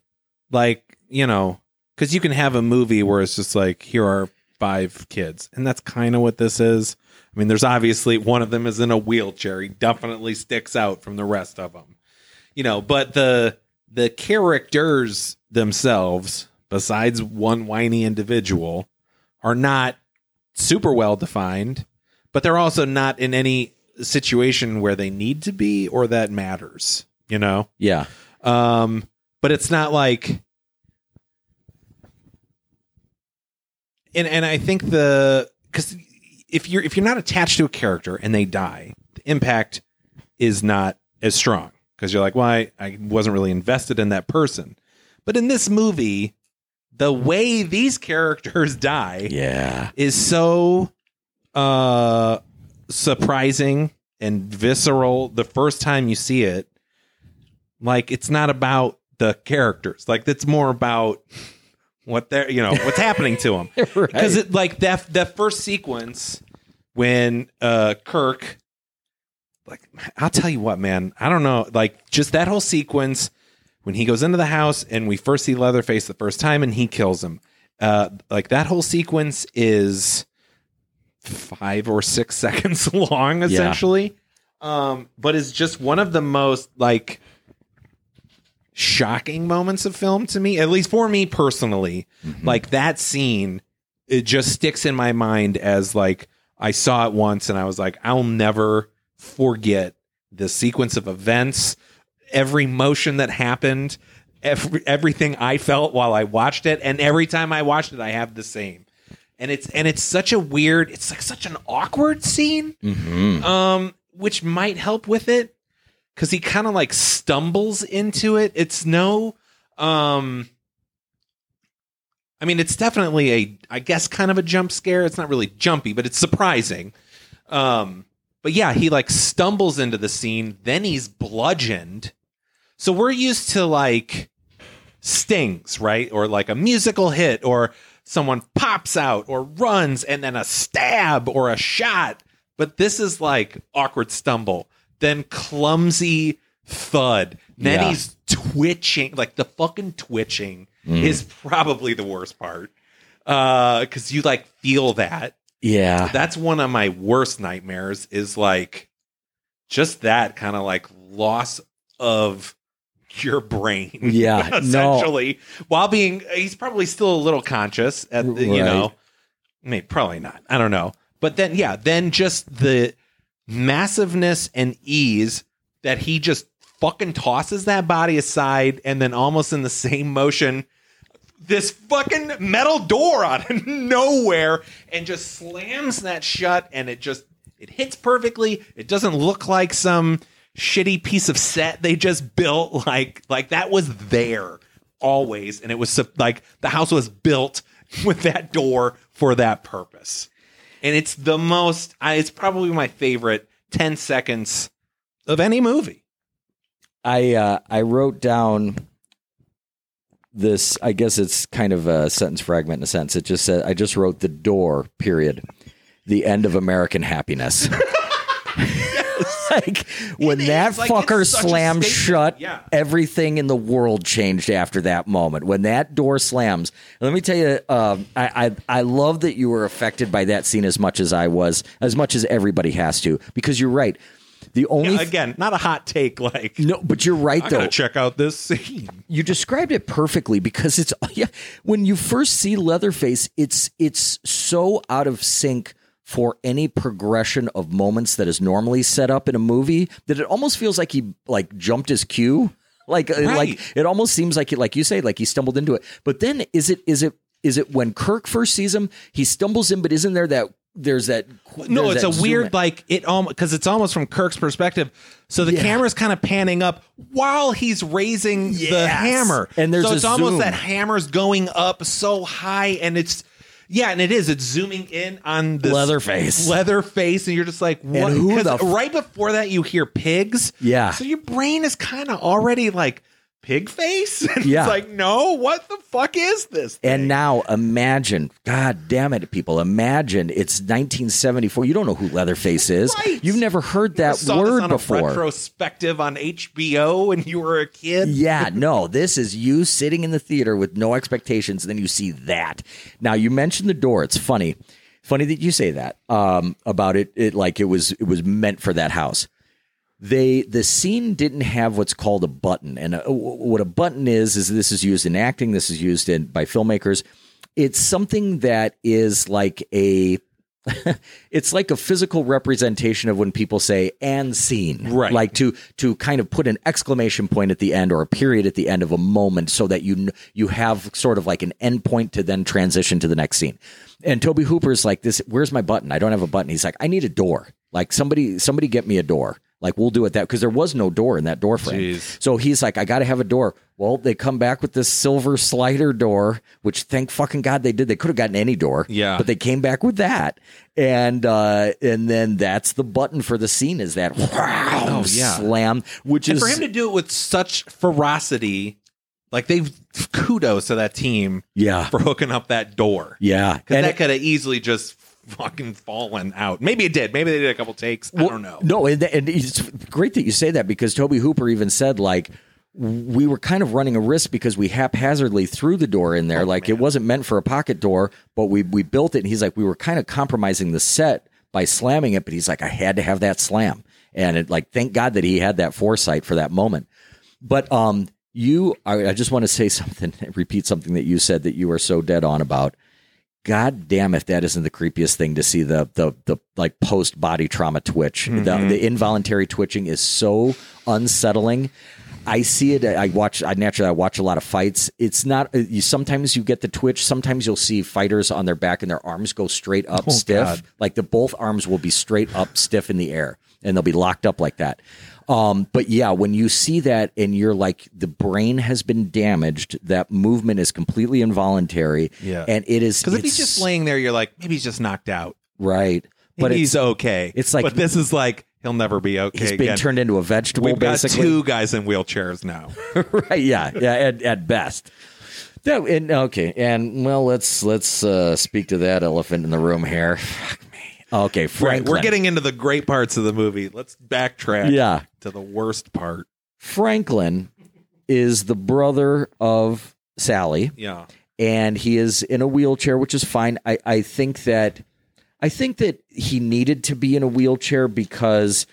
Like you know, because you can have a movie where it's just like here are five kids, and that's kind of what this is. I mean, there's obviously one of them is in a wheelchair. He definitely sticks out from the rest of them, you know. But the the characters themselves, besides one whiny individual, are not super well defined, but they're also not in any situation where they need to be or that matters, you know? yeah, Um, but it's not like and and I think the because if you're if you're not attached to a character and they die, the impact is not as strong. Because you're like, well, I, I wasn't really invested in that person. But in this movie, the way these characters die yeah, is so uh surprising and visceral the first time you see it. Like it's not about the characters. Like it's more about what they're you know what's happening to Right. because it like that that first sequence when uh kirk like i'll tell you what man i don't know like just that whole sequence when he goes into the house and we first see leatherface the first time and he kills him. Uh like that whole sequence is five or six seconds long essentially. Um but is just one of the most like shocking moments of film to me at least for me personally. Like that scene it just sticks in my mind as like i saw it once and i was like i'll never forget the sequence of events every motion that happened every, everything i felt while i watched it and every time i watched it i have the same. And it's and it's such a weird it's like such an awkward scene Mhm. um which might help with it because he kind of like stumbles into it. It's no um i mean it's definitely a i guess kind of a jump scare. It's not really jumpy but it's surprising. Um but yeah he like stumbles into the scene. Then he's bludgeoned. So we're used to like stings right? Or like a musical hit or someone pops out or runs and then a stab or a shot. But this is like awkward stumble, then clumsy thud. Then Yeah. he's twitching, like the fucking twitching Mm. is probably the worst part. Uh, because you like feel that. Yeah. That's one of my worst nightmares is like just that kind of like loss of your brain. Yeah, no. essentially. While being he's probably still a little conscious at the, you Right. know. Maybe probably not. I don't know. But then yeah, then just the massiveness and ease that he just fucking tosses that body aside and then almost in the same motion this fucking metal door out of nowhere and just slams that shut and it just it hits perfectly. It doesn't look like some shitty piece of set they just built. Like like that was there always. And it was like the house was built with that door for that purpose and it's the most I, it's probably my favorite 10 seconds of any movie I uh, I wrote down this. I guess it's kind of a sentence fragment in a sense. It just said I just wrote the door. Period. The end of American happiness. like when It that like, fucker slammed shut, Yeah. everything in the world changed after that moment. When that door slams, let me tell you, um, I, I I love that you were affected by that scene as much as I was, as much as everybody has to, because you're right. The only Yeah, again not a hot take like no, but you're right I though check out this scene you described it perfectly because it's yeah when you first see leatherface it's it's so out of sync for any progression of moments that is normally set up in a movie that it almost feels like he like jumped his cue like uh, Right. like it almost seems like he, like you say like he stumbled into it but then is it is it is it when Kirk first sees him he stumbles in but isn't there that there's that No, it's that a weird in? like it almost because it's almost from Kirk's perspective. So the Yeah. camera's kind of panning up while he's raising the hammer, And there's so it's almost zoom. that hammer's going up so high, and it's yeah, and it is. It's zooming in on this Leatherface. Leatherface, and you're just like, what? who 'Cause the f- right before that, you hear pigs. Yeah. so your brain is kind of already like pig face. And Yeah. it's like, no, what the fuck is this? And now imagine, God damn it, people, imagine it's 1974. You don't know who Leatherface is. Right. You've never heard that this word before. retrospective on HBO when you were a kid. yeah, no, this is you sitting in the theater with no expectations, and then you see that. Now you mentioned the door. It's funny, funny that you say that um, about it. It like it was it was meant for that house. They the scene didn't have what's called a button, and uh, a, what a button is is this is used in acting. This is used in by filmmakers. It's something that is like a it's like a physical representation of when people say and scene Right. like to to kind of put an exclamation point at the end or a period at the end of a moment so that you you have sort of like an end point to then transition to the next scene and tobe hooper's like this where's my button i don't have a button he's like i need a door like somebody somebody get me a door like we'll do it that because there was no door in that door frame Jeez. so he's like, I got to have a door. Well, they come back with this silver slider door, which thank fucking God they did. They could have gotten any door. Yeah. But they came back with that. And uh and then that's the button for the scene is that wow, Oh, yeah. slam, which And is for him to do it with such ferocity, like they've kudos to that team Yeah. for hooking up that door. Yeah. Because that could have easily just fucking fallen out. Maybe it did. Maybe they did a couple takes. I don't know. No, and, and it's great that you say that because Tobe Hooper even said like we were kind of running a risk because we haphazardly threw the door in there. Oh, like it wasn't meant for a pocket door, but we we built it. And he's like, we were kind of compromising the set by slamming it, but he's like, I had to have that slam, and it like thank God that he had that foresight for that moment. But um, you, I, I just want to say something, repeat something that you said that you were so dead on about. God damn if that isn't the creepiest thing to see the the the like post body trauma twitch. The, the involuntary twitching is so unsettling. I see it. I watch. I naturally I watch a lot of fights. It's not. uh, You sometimes you get the twitch. Sometimes you'll see fighters on their back and their arms go straight up stiff. God. Like the both arms will be straight up stiff in the air, and they'll be locked up like that. Um, but yeah, when you see that and you're like, the brain has been damaged. That movement is completely involuntary. Yeah. and it is Because if he's just laying there, you're like, maybe he's just knocked out. right, But he's it's okay. it's like- but this is like he'll never be okay. he's being again. turned into a vegetable. We've got basically, two guys in wheelchairs now. right? Yeah, yeah. At, at best, That and okay, and well, let's let's uh, speak to that elephant in the room here. Okay, Right, Franklin. we're getting into the great parts of the movie. Let's backtrack yeah. to the worst part. Franklin is the brother of Sally, Yeah. and he is in a wheelchair, which is fine. I I think that I think that he needed to be in a wheelchair because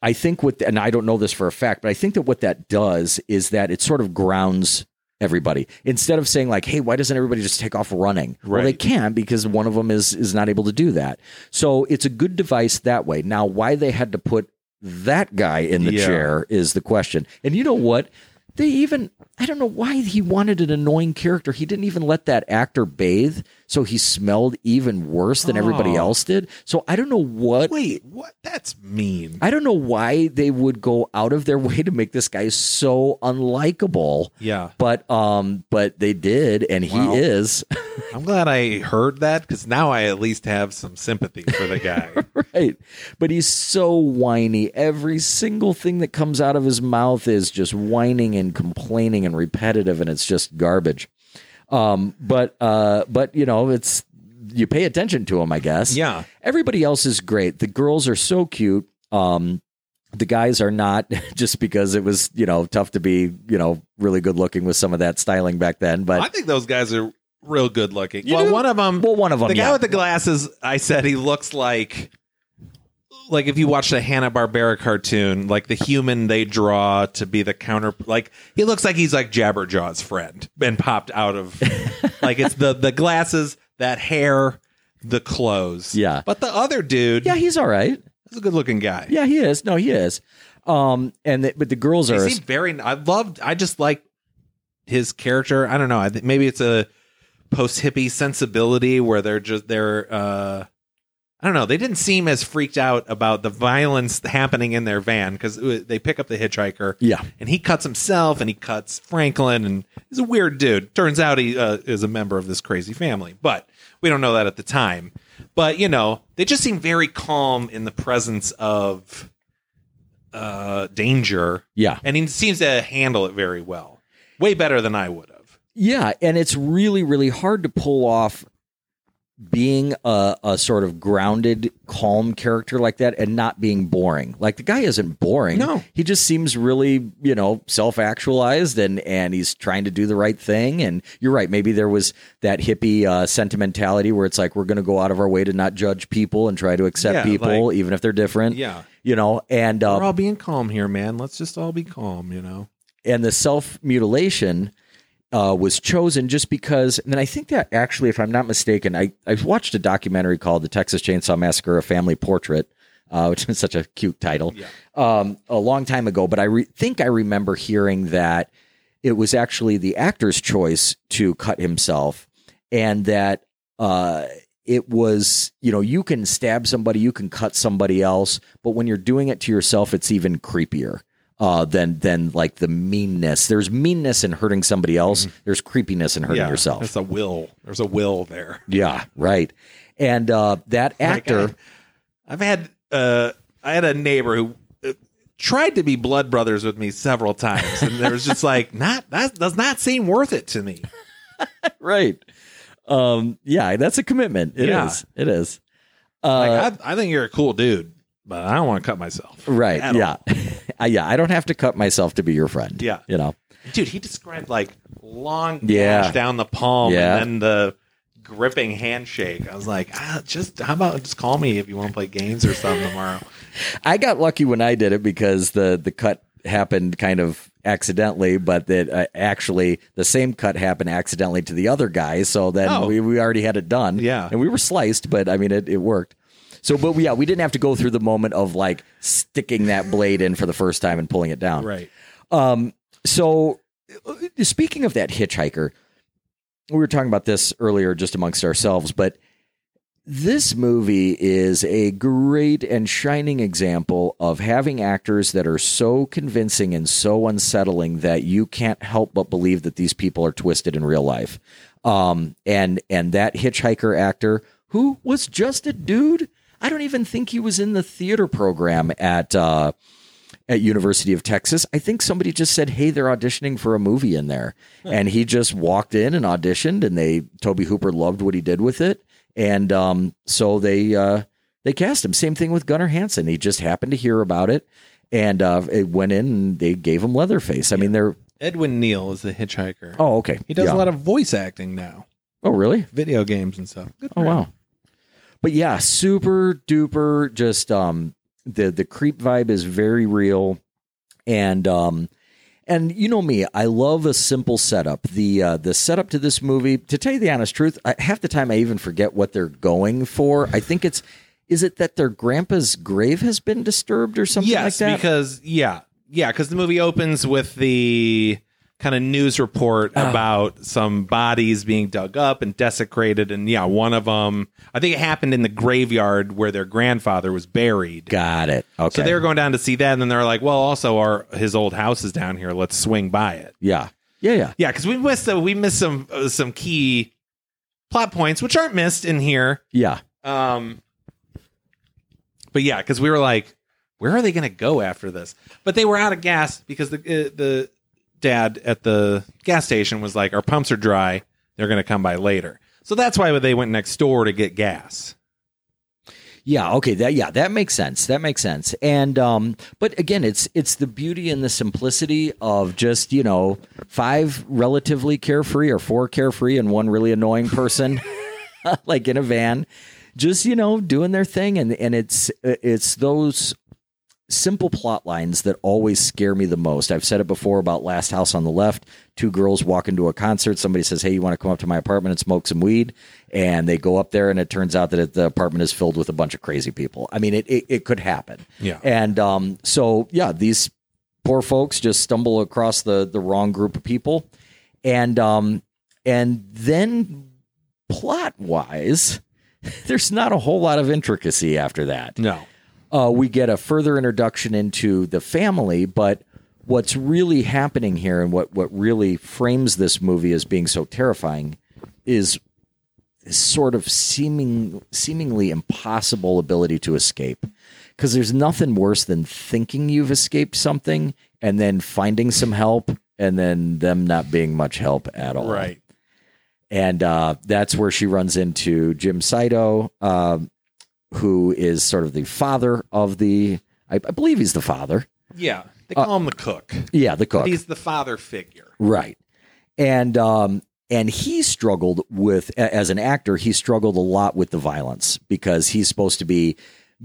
I think what and I don't know this for a fact, but I think that what that does is that it sort of grounds everybody. Instead of saying like hey why doesn't everybody just take off running? Well they Right. can because one of them is is not able to do that. So it's a good device that way. Now why they had to put that guy in the Yeah. chair is the question. And you know what? They even I don't know why he wanted an annoying character. He didn't even let that actor bathe, so he smelled even worse than everybody Oh. else did. So I don't know what Wait, what? That's mean. I don't know why they would go out of their way to make this guy so unlikable. Yeah. But um but they did and he Wow. is I'm glad I heard that because now I at least have some sympathy for the guy. right. But he's so whiny. Every single thing that comes out of his mouth is just whining and complaining and repetitive and it's just garbage. Um but uh but you know, it's you pay attention to him, I guess. Yeah. Everybody else is great. The girls are so cute. Um the guys are not just because it was, you know, tough to be, you know, really good looking with some of that styling back then, but I think those guys are real good looking. You well, do? one of them, well one of them the guy yeah. with the glasses, I said he looks like like if you watched a Hanna Barbera cartoon, like the human they draw to be the counter, like he looks like he's like Jabberjaw's friend and popped out of like it's the the glasses, that hair, the clothes. Yeah. but the other dude, yeah, he's all right. he's a good looking guy. Yeah, he is. No, he is. Um, and the, but the girls are very. I loved. I just like his character. I don't know. I think maybe it's a post hippie sensibility where they're just they're. uh I don't know. They didn't seem as freaked out about the violence happening in their van because they pick up the hitchhiker. Yeah. and he cuts himself and he cuts Franklin and he's a weird dude. Turns out he uh, is a member of this crazy family, but we don't know that at the time. But you know, they just seem very calm in the presence of uh danger yeah, and he seems to handle it very well way better than i would have yeah, and it's really really hard to pull off being a, a sort of grounded, calm character like that and not being boring. Like the guy isn't boring. No. he just seems really you know self actualized and and he's trying to do the right thing. And you're right. Maybe there was that hippie uh, sentimentality where it's like we're going to go out of our way to not judge people and try to accept Yeah, people like- even if they're different. yeah You know, and uh, we're all being calm here man let's just all be calm you know and the self mutilation uh, was chosen just because. And then I think that actually, if I'm not mistaken, I I watched a documentary called "The Texas Chainsaw Massacre: A Family Portrait," uh, which is such a cute title, um, a long time ago. But I re- think I remember hearing that it was actually the actor's choice to cut himself, and that. Uh, it was, you know, you can stab somebody, you can cut somebody else, but when you're doing it to yourself, it's even creepier uh, than than like the meanness. There's meanness in hurting somebody else. There's creepiness in hurting yeah yourself. there's a will there's a will there Yeah, right. And uh, that actor, Like, I, i've had uh i had a neighbor who uh, tried to be blood brothers with me several times and there was just like not that does not seem worth it to me right? Um, yeah, that's a commitment. It is. Yeah. It is. Uh, like I, I think you're a cool dude but i don't want to cut myself right. Yeah. Uh, yeah. I don't have to cut myself to be your friend. Yeah. You know. Dude, he described like long Yeah. down the palm Yeah. and then the gripping handshake. I was like, ah, just how about just call me if you want to play games or something tomorrow. I got lucky when I did it because the the cut happened kind of accidentally, but that uh, actually the same cut happened accidentally to the other guy. So then Oh. we, we already had it done. Yeah. and we were sliced, but I mean it, it worked. So, but yeah, we didn't have to go through the moment of like sticking that blade in for the first time and pulling it down. Right. So, uh, speaking of that hitchhiker, we were talking about this earlier just amongst ourselves, but this movie is a great and shining example of having actors that are so convincing and so unsettling that you can't help but believe that these people are twisted in real life. Um, and and that hitchhiker actor who was just a dude. I don't even think he was in the theater program at uh, at University of Texas. I think somebody just said, "Hey, they're auditioning for a movie in there," and he just walked in and auditioned, and they Tobe Hooper loved what he did with it, and um, so they uh, they cast him. Same thing with Gunnar Hansen. He just happened to hear about it, and uh, it went in and they gave him Leatherface. I mean, they're Edwin Neal is the hitchhiker. oh okay. he does Yeah. a lot of voice acting now, Oh really? video games and stuff. Good Oh him. wow. But yeah, super duper just um the the creep vibe is very real and um and you know me, I love a simple setup. The uh, the setup to this movie, to tell you the honest truth, I, half the time I even forget what they're going for. I think it's is it that their grandpa's grave has been disturbed or something yes, like that? because yeah, yeah, because the movie opens with the kind of news report Ah. about some bodies being dug up and desecrated, and yeah, one of them, I think it happened in the graveyard where their grandfather was buried. Got it. Okay. So they were going down to see that, and then they're like, "Well, also our his old house is down here. Let's swing by it." yeah. Yeah, yeah. Yeah, because we missed uh, we missed some uh, some key plot points which aren't missed in here. Yeah. Um, but yeah, because we were like, where are they going to go after this? But they were out of gas because the uh, the dad at the gas station was like, our pumps are dry. They're going to come by later. So that's why they went next door to get gas. Yeah, okay, that yeah, that makes sense. That makes sense. And um but again, it's it's the beauty and the simplicity of just, you know, five relatively carefree or four carefree and one really annoying person like in a van just, you know, doing their thing and and it's it's those simple plot lines that always scare me the most. I've said it before about Last House on the Left. Two girls walk into a concert. Somebody says, Hey, you want to come up to my apartment and smoke some weed? And they go up there, and it turns out that the apartment is filled with a bunch of crazy people. I mean, it, it, it could happen. Yeah. And um, so, yeah, these poor folks just stumble across the, the wrong group of people. And, um, and then plot wise, there's not a whole lot of intricacy after that No. Uh, we get a further introduction into the family, but what's really happening here and what, what really frames this movie as being so terrifying is this sort of seeming seemingly impossible ability to escape. Because there's nothing worse than thinking you've escaped something and then finding some help and then them not being much help at all Right. and uh, that's where she runs into Jim Siedow, um, who is sort of the father of the. I, I believe he's the father. Yeah. They call him the cook. Yeah, the cook. He's the father figure. Right. And um and he struggled with as an actor, he struggled a lot with the violence because he's supposed to be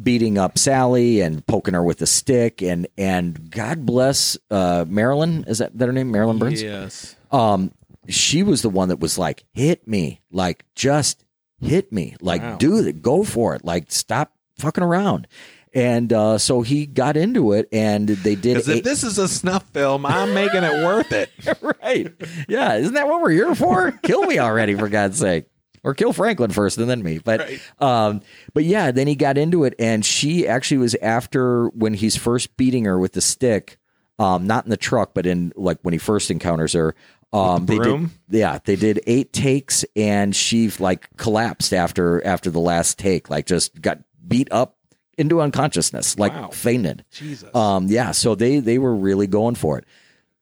beating up Sally and poking her with a stick and and God bless uh Marilyn, is that, that her name? Marilyn Burns? Yes. Um she was the one that was like, hit me. Like just hit me. Like Wow. do it, go for it. Like stop fucking around. And uh, so he got into it, and they did. Because a- if this is a snuff film, I'm making it worth it. right. Yeah. Isn't that what we're here for? kill me already, for God's sake. Or kill Franklin first and then me. But Right. um, but yeah, then he got into it and she actually was after when he's first beating her with the stick, um, not in the truck, but in like when he first encounters her. Um, they did, yeah, they did eight takes and she like collapsed after after the last take, like just got beat up into unconsciousness, like Wow. fainted. Jesus. Um, yeah, so they they were really going for it.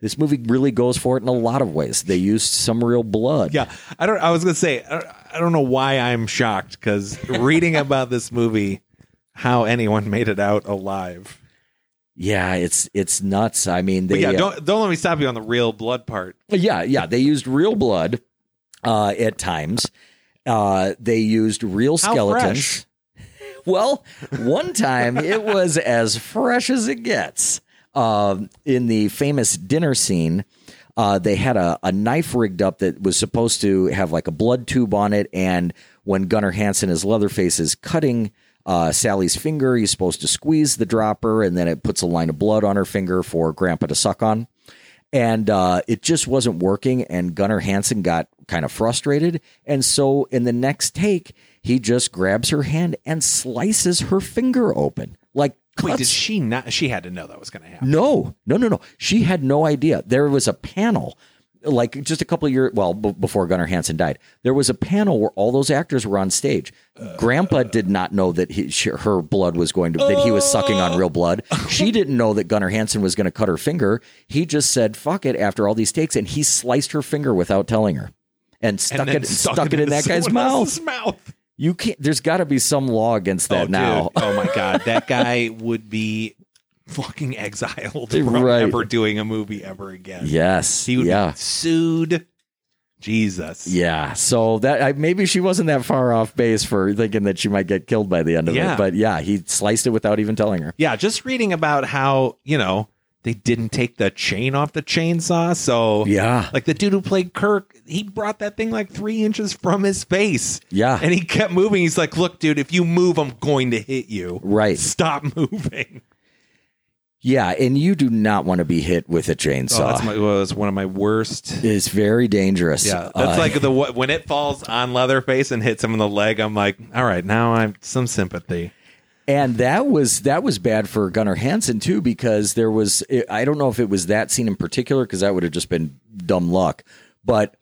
This movie really goes for it in a lot of ways. They used some real blood. Yeah, I don't. I was gonna say I don't know why I'm shocked because reading about this movie, how anyone made it out alive. Yeah, it's it's nuts. I mean, they yeah, uh, don't don't let me stop you on the real blood part. yeah yeah they used real blood uh, at times. Uh, they used real skeletons. Well, one time it was as fresh as it gets. Um, in the famous dinner scene, uh, they had a, a knife rigged up that was supposed to have like a blood tube on it. And when Gunnar Hansen, as Leatherface, is cutting uh, Sally's finger, he's supposed to squeeze the dropper, and then it puts a line of blood on her finger for Grandpa to suck on and uh, it just wasn't working. And Gunnar Hansen got kind of frustrated, and so in the next take, he just grabs her hand and slices her finger open, like Wait, did she not? She had to know that was gonna happen. no, no, no, no. She had no idea. There was a panel like just a couple of years, well, b- before Gunnar Hansen died, there was a panel where all those actors were on stage. Grandpa did not know that he, she, her blood was going to, that he was sucking on real blood. Oh. She didn't know that Gunnar Hansen was going to cut her finger. He just said, fuck it after all these takes. And he sliced her finger without telling her and stuck And it, stuck it in that guy's mouth. mouth. You can't, there's got to be some law against that oh, now. dude. Oh my god, that guy would be fucking exiled from Right. ever doing a movie ever again. Yes. He would yeah. be sued. Jesus. Yeah, so that I, maybe she wasn't that far off base for thinking that she might get killed by the end of Yeah. it. But yeah, he sliced it without even telling her. Yeah, just reading about how, you know, they didn't take the chain off the chainsaw. So, Yeah, like the dude who played Kirk, he brought that thing like three inches from his face. yeah, And he kept moving. He's like, look, dude, if you move, I'm going to hit you. right. Stop moving. Yeah, and you do not want to be hit with a Oh, chainsaw. that's my, well, it's one of my worst. it's very dangerous. Yeah, that's Uh, like the when it falls on Leatherface and hits him in the leg. I'm like, all right, now I'm some sympathy. and that was that was bad for Gunnar Hansen too because there was I don't know if it was that scene in particular because that would have just been dumb luck, but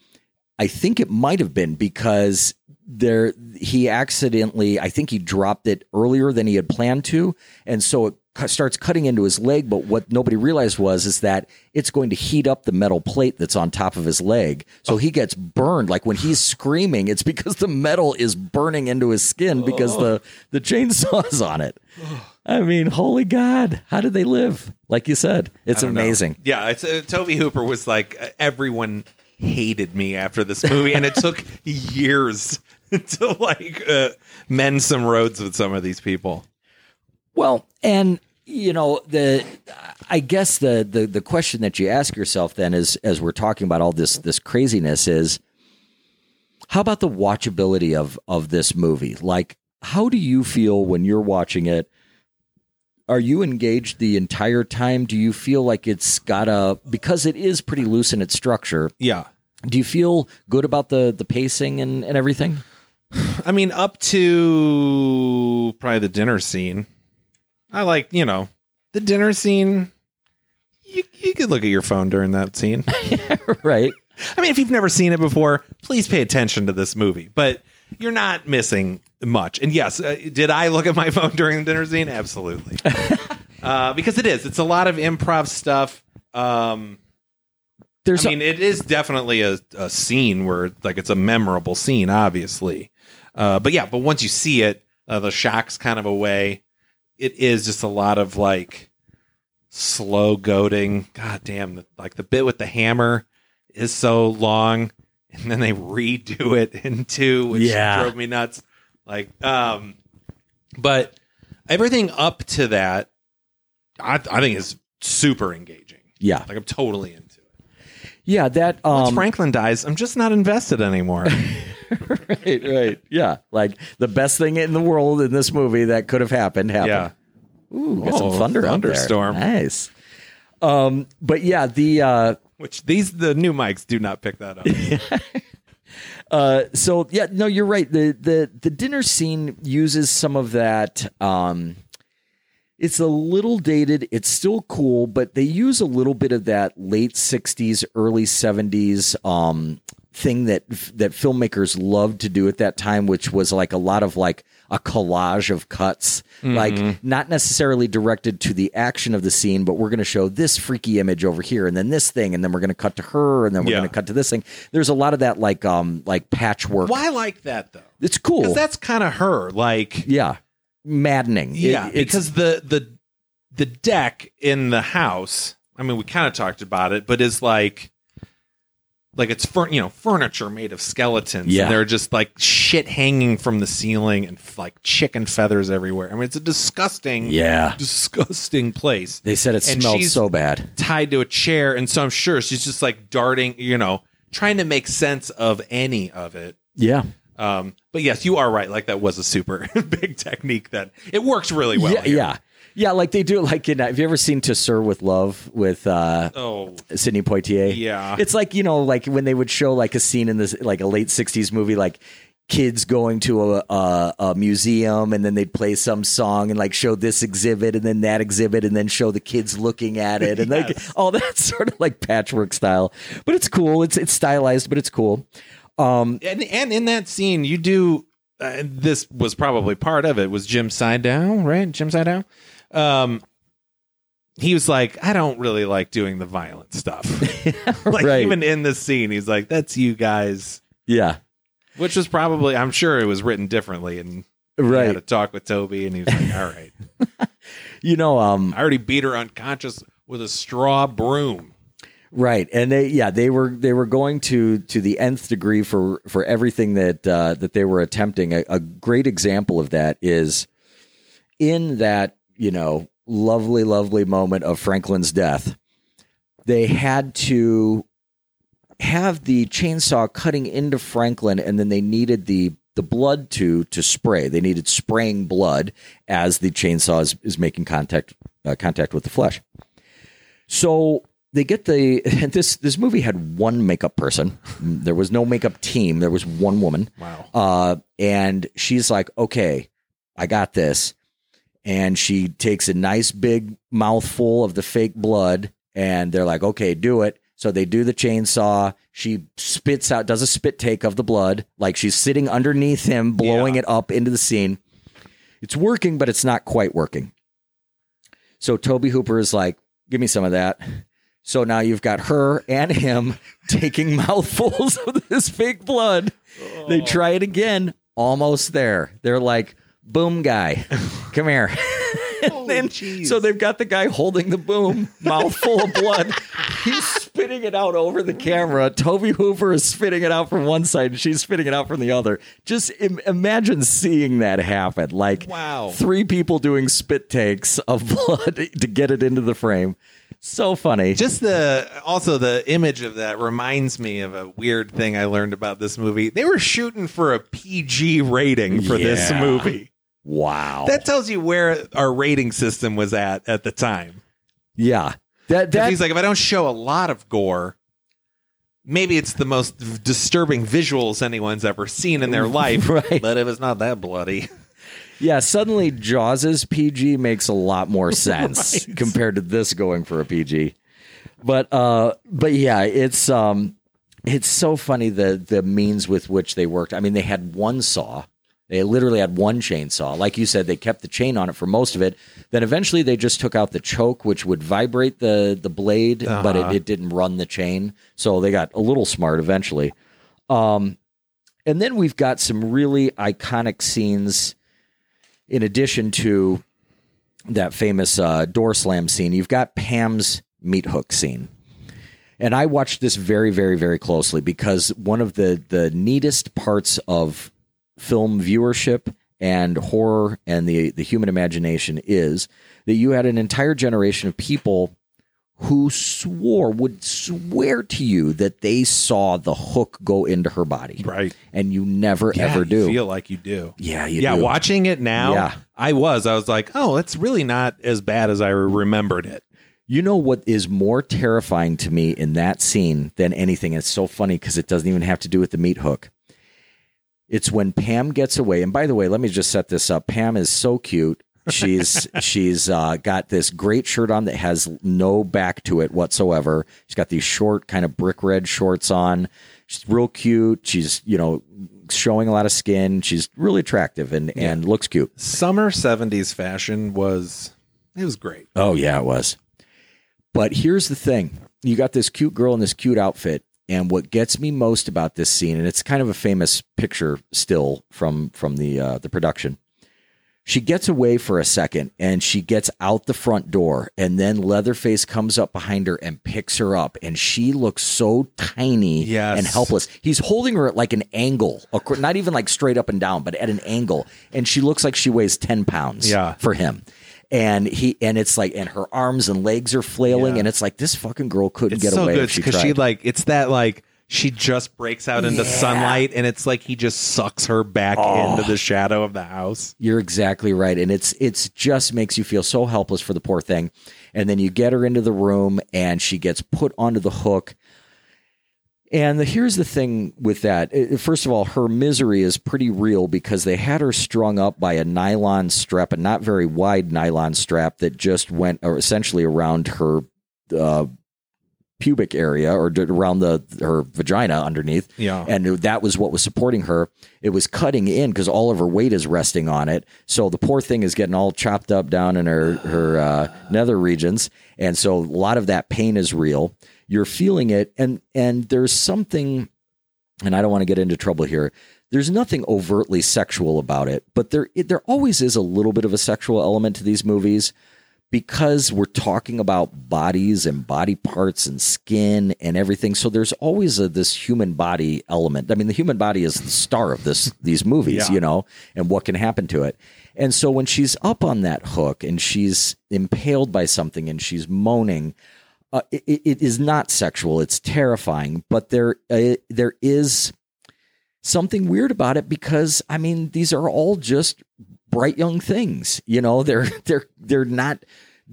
I think it might have been because there he accidentally I think he dropped it earlier than he had planned to, and so it starts cutting into his leg. But what nobody realized was is that it's going to heat up the metal plate that's on top of his leg, so he gets burned. Like when he's screaming, it's because the metal is burning into his skin because the the chainsaw's on it. I mean, holy God, how did they live? Like you said, it's don't know. amazing. Yeah, it's uh, Tobe Hooper was like uh, everyone hated me after this movie, and it took years to like uh, mend some roads with some of these people. Well, and you know the I guess the the the question that you ask yourself then is as we're talking about all this this craziness is how about the watchability of of this movie? Like how do you feel when you're watching it? Are you engaged the entire time? Do you feel like it's got a because it is pretty loose in its structure? Yeah, Do you feel good about the the pacing and, and everything? I mean, up to probably the dinner scene. I like, you know, the dinner scene. You, you could look at your phone during that scene. right. I mean, if you've never seen it before, please pay attention to this movie. But you're not missing much. And yes, uh, did I look at my phone during the dinner scene? Absolutely. uh, because it is. It's a lot of improv stuff. Um, There's I mean, it is definitely a, a scene where like it's a memorable scene, obviously. Uh, but yeah, but once you see it, uh, the shock's kind of away. It is just a lot of like slow goading. God damn, like the bit with the hammer is so long, and then they redo it in two, which Yeah. drove me nuts. Like, um, but everything up to that, I, I think is super engaging. yeah. Like I'm totally into it. Yeah, that Once um Franklin dies, I'm just not invested anymore. right, right. Yeah. Like the best thing in the world in this movie that could have happened happened. yeah. Ooh, got some Oh, thunder out there. thunderstorm. Nice. Um, but yeah, the uh Which these the new mics do not pick that up. uh so yeah, no, you're right. The the the dinner scene uses some of that um it's a little dated. It's still cool, but they use a little bit of that late '60s, early '70s um, thing that that filmmakers loved to do at that time, which was like a lot of like a collage of cuts, like not necessarily directed to the action of the scene, but we're going to show this freaky image over here, and then this thing, and then we're going to cut to her, and then we're Yeah. going to cut to this thing. There's a lot of that like um like patchwork. Why I like that though? It's cool. Because that's kind of her. Like yeah, maddening. Yeah, it's- because the the the deck in the house. I mean, we kind of talked about it, but is like like it's fur- you know furniture made of skeletons. Yeah. and they're just like shit hanging from the ceiling and like chicken feathers everywhere. I mean, it's a disgusting, yeah. disgusting place. They said it And smelled so bad. tied to a chair, and so I'm sure she's just like darting, you know, trying to make sense of any of it. Yeah. Um, but yes, you are right. Like that was a super big technique that it works really well. yeah, yeah, yeah. Like they do it. Like in, uh, have you ever seen To Sir with Love with uh, Oh, Sidney Poitier? Yeah. it's like you know, like when they would show like a scene in this, like a late '60s movie, like kids going to a, a, a museum and then they'd play some song and like show this exhibit and then that exhibit and then show the kids looking at it and like all that sort of like patchwork style. But it's cool. It's it's stylized, but it's cool. Um, and and in that scene, you do. Uh, this was probably part of it. Was Jim Siedow right? Jim Siedow. Um, he was like, I don't really like doing the violent stuff. like Right. even in this scene, he's like, "That's you guys," yeah, which was probably, I'm sure, it was written differently. And he had a talk with Tobe, and he was like, "All right, You know, um, I already beat her unconscious with a straw broom." Right, and they yeah they were they were going to to the nth degree for for everything that uh, that they were attempting. A, a great example of that is in that you know lovely lovely moment of Franklin's death. They had to have the chainsaw cutting into Franklin, and then they needed the the blood to to spray. They needed spraying blood as the chainsaw is, is making contact uh, contact with the flesh. So they get the this this movie had one makeup person. There was no makeup team. There was one woman. Wow. Uh, and she's like, "Okay, I got this." And she takes a nice big mouthful of the fake blood, and they're like, "Okay, do it." So they do the chainsaw. She spits out, does a spit take of the blood, like she's sitting underneath him, blowing Yeah. it up into the scene. It's working, but it's not quite working. So Tobe Hooper is like, "Give me some of that." So now you've got her and him taking mouthfuls of this fake blood. They oh. try it again, almost there. They're like, "Boom, guy, come here." And oh, then- jeez. so they've got the guy holding the boom, mouth full of blood. He's spitting it out over the camera. Tobe Hooper is spitting it out from one side, and she's spitting it out from the other. Just Im- imagine seeing that happen. Like, Wow. three people doing spit takes of blood to get it into the frame. So funny. Just the also the image of that reminds me of a weird thing I learned about this movie. They were shooting for a PG rating for this movie. Wow. That tells you where our rating system was at at the time. yeah. That that he's like, if I don't show a lot of gore, maybe it's the most disturbing visuals anyone's ever seen in their life. Right. But if it's not that bloody, yeah. Suddenly, Jaws's PG makes a lot more sense Right. compared to this going for a PG. But uh, but yeah, it's um, it's so funny the the means with which they worked. I mean, they had one saw. They literally had one chainsaw. Like you said, they kept the chain on it for most of it. Then eventually they just took out the choke, which would vibrate the the blade, but it, Uh-huh. it didn't run the chain. So they got a little smart eventually. Um, and then we've got some really iconic scenes in addition to that famous uh, door slam scene. You've got Pam's meat hook scene. And I watched this very, very, very closely because one of the the neatest parts of film viewership and horror and the the human imagination is that you had an entire generation of people who swore would swear to you that they saw the hook go into her body, right? and you never Yeah, ever you do. feel like you do. yeah, you yeah, do. watching it now, Yeah. I was. I was like, oh, it's really not as bad as I remembered it. You know what is more terrifying to me in that scene than anything? It's so funny because it doesn't even have to do with the meat hook. It's when Pam gets away. And by the way, let me just set this up. Pam is so cute. She's she's uh, got this great shirt on that has no back to it whatsoever. She's got these short, kind of brick red shorts on. She's real cute. She's you know showing a lot of skin. She's really attractive and and looks cute. Summer '70s fashion was it was great. Oh yeah, it was. But here's the thing: you got this cute girl in this cute outfit, and what gets me most about this scene, and it's kind of a famous picture still from from the uh, the production. She gets away for a second, and she gets out the front door, and then Leatherface comes up behind her and picks her up, and she looks so tiny Yes. and helpless. He's holding her at like an angle, not even like straight up and down, but at an angle, and she looks like she weighs ten pounds Yeah. for him. And he and it's like and her arms and legs are flailing Yeah. and it's like this fucking girl couldn't It's get so away good if she because she like it's that like she just breaks out into Yeah. sunlight and it's like he just sucks her back Oh. into the shadow of the house. You're exactly right, and it's it's just makes you feel so helpless for the poor thing. And then you get her into the room, and she gets put onto the hook, And the, here's the thing with that. First of all, her misery is pretty real because they had her strung up by a nylon strap, a not very wide nylon strap that just went or essentially around her uh, pubic area or around the her vagina underneath. Yeah. And that was what was supporting her. It was cutting in because all of her weight is resting on it. So the poor thing is getting all chopped up down in her her uh, nether regions, and so a lot of that pain is real. You're feeling it, and and there's something, and I don't want to get into trouble here. There's nothing overtly sexual about it, but there there always is a little bit of a sexual element to these movies because we're talking about bodies and body parts and skin and everything. So there's always a, this human body element. I mean, the human body is the star of this these movies, Yeah. you know, and what can happen to it. And so when she's up on that hook and she's impaled by something and she's moaning, uh, it, it is not sexual. It's terrifying, but there uh, there is something weird about it because I mean these are all just bright young things. You know, they're they're they're not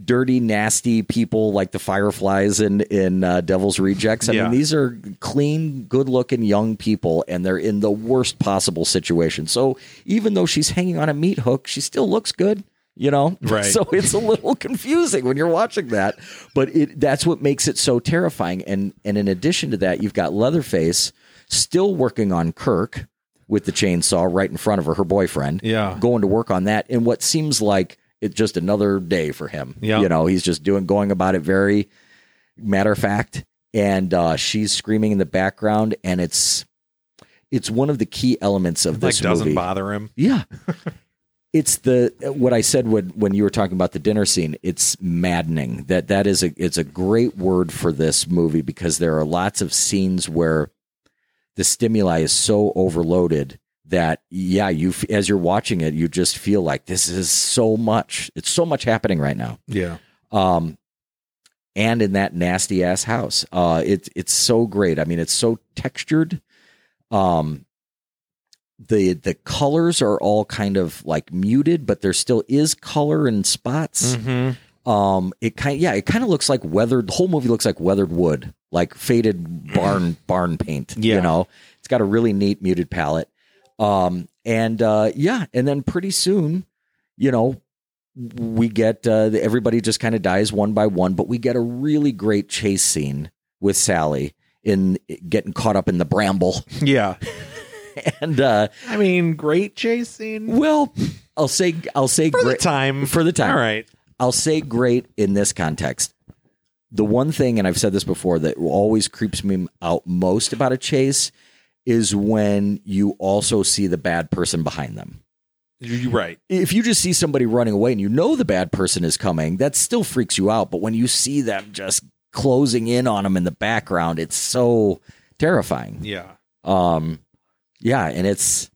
dirty, nasty people like the Fireflies in in uh, Devil's Rejects. I Yeah. mean, these are clean, good-looking young people, and they're in the worst possible situation. So even though she's hanging on a meat hook, she still looks good. You know, Right. So it's a little confusing when you're watching that, but it that's what makes it so terrifying. And and in addition to that, you've got Leatherface still working on Kirk with the chainsaw right in front of her, her boyfriend. Yeah. going to work on that in what seems like it's just another day for him. Yeah. you know, he's just doing going about it very matter of fact, and uh, she's screaming in the background, and it's it's one of the key elements of like this doesn't movie. bother him. Yeah. it's the what I said when when you were talking about the dinner scene. It's maddening. That that is a it's a great word for this movie because there are lots of scenes where the stimuli is so overloaded that yeah, you as you're watching it, you just feel like this is so much. It's so much happening right now Yeah. um, and in that nasty ass house. Uh, it's it's so great. I mean, it's so textured. Um, the the colors are all kind of like muted, but there still is color in spots. Mm-hmm. Um, it kind yeah, it kind of looks like weathered. The whole movie looks like weathered wood, like faded barn barn paint. Yeah. you know, it's got a really neat muted palette. Um, and uh, yeah, and then pretty soon, you know, we get uh, everybody just kind of dies one by one, but we get a really great chase scene with Sally in getting caught up in the bramble, Yeah. and uh, I mean, great chasing. well, I'll say I'll say for the great time. for the time. All right. I'll say great in this context. The one thing, and I've said this before, that always creeps me out most about a chase is when you also see the bad person behind them. You're right. If you just see somebody running away and you know the bad person is coming, that still freaks you out. But when you see them just closing in on them in the background, it's so terrifying. Yeah. Um, yeah, and it's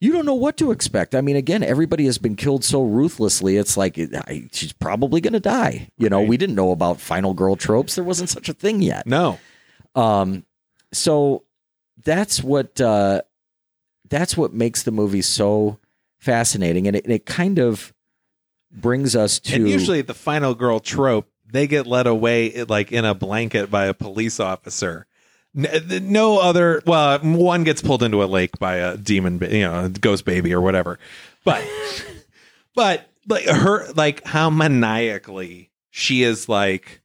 you don't know what to expect. I mean, again, everybody has been killed so ruthlessly. It's like I, she's probably going to die. You know, Right. we didn't know about final girl tropes. There wasn't such a thing yet. No. Um, so that's what uh, that's what makes the movie so fascinating, and it, it kind of brings us to And usually the final girl trope, they get led away like in a blanket by a police officer. No other. Well, one gets pulled into a lake by a demon, you know, ghost baby or whatever. But, but like her, like how maniacally she is. Like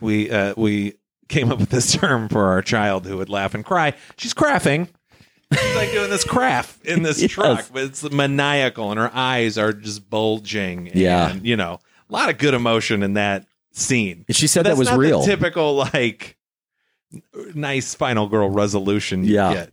we uh, we came up with this term for our child who would laugh and cry. She's craffing. She's like doing this craft in this Yes. truck, but it's maniacal, and her eyes are just bulging. And, Yeah. you know, a lot of good emotion in that scene. She said that was real. typical like nice final girl resolution. You Yeah. get.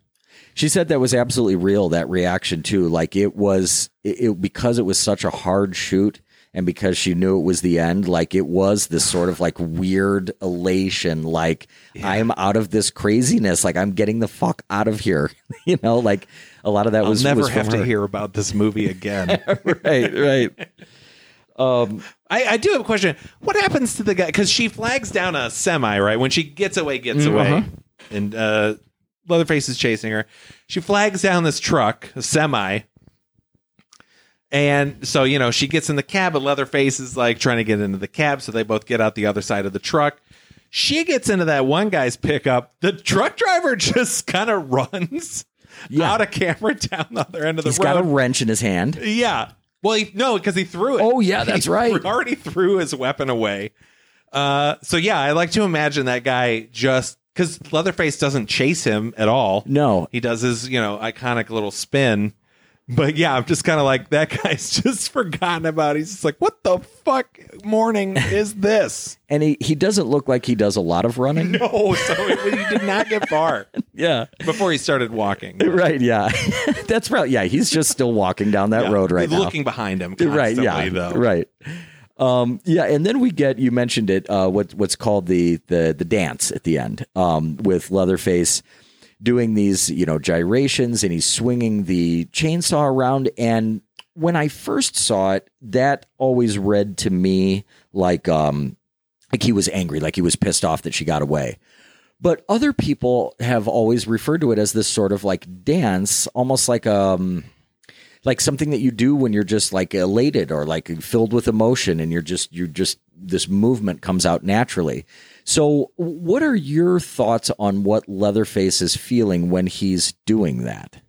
She said that was absolutely real. That reaction too, like it was it, it because it was such a hard shoot, and because she knew it was the end. Like it was this sort of like weird elation. Like I'm out of this craziness. Like I'm getting the fuck out of here. you know, like a lot of that I'll was never was have to hear about this movie again. right, right. Um, I, I do have a question. What happens to the guy? Because she flags down a semi, right? When she gets away, gets Mm, away, uh-huh. and uh, Leatherface is chasing her. She flags down this truck, a semi. And so, you know, she gets in the cab, but Leatherface is like trying to get into the cab. So they both get out the other side of the truck. she gets into that one guy's pickup. The truck driver just kind of runs Yeah. out of camera down the other end of the He's road. got a wrench in his hand. yeah. Well, he, no, because he threw it. Oh, yeah, that's right. He right. Already threw his weapon away. Uh, so yeah, I like to imagine that guy just because Leatherface doesn't chase him at all. No. He does his, you know, iconic little spin. But yeah, I'm just kind of like that guy's just forgotten about. He's just like, what the fuck morning is this? And he, he doesn't look like he does a lot of running. no, so he did not get far Yeah. before he started walking. Right, yeah. That's right. Yeah, he's just still walking down that Yeah. road right now. looking behind him. right Constantly, yeah though. right um yeah and then we get you mentioned it uh what what's called the the the dance at the end um with leatherface doing these you know gyrations and he's swinging the chainsaw around. And when i first saw it that always read to me like um like he was angry like he was pissed off that she got away. But other people have always referred to it as this sort of like dance almost like um like something that you do when you're just like elated or like filled with emotion and you're just you're just this movement comes out naturally so what are your thoughts on what leatherface is feeling when he's doing that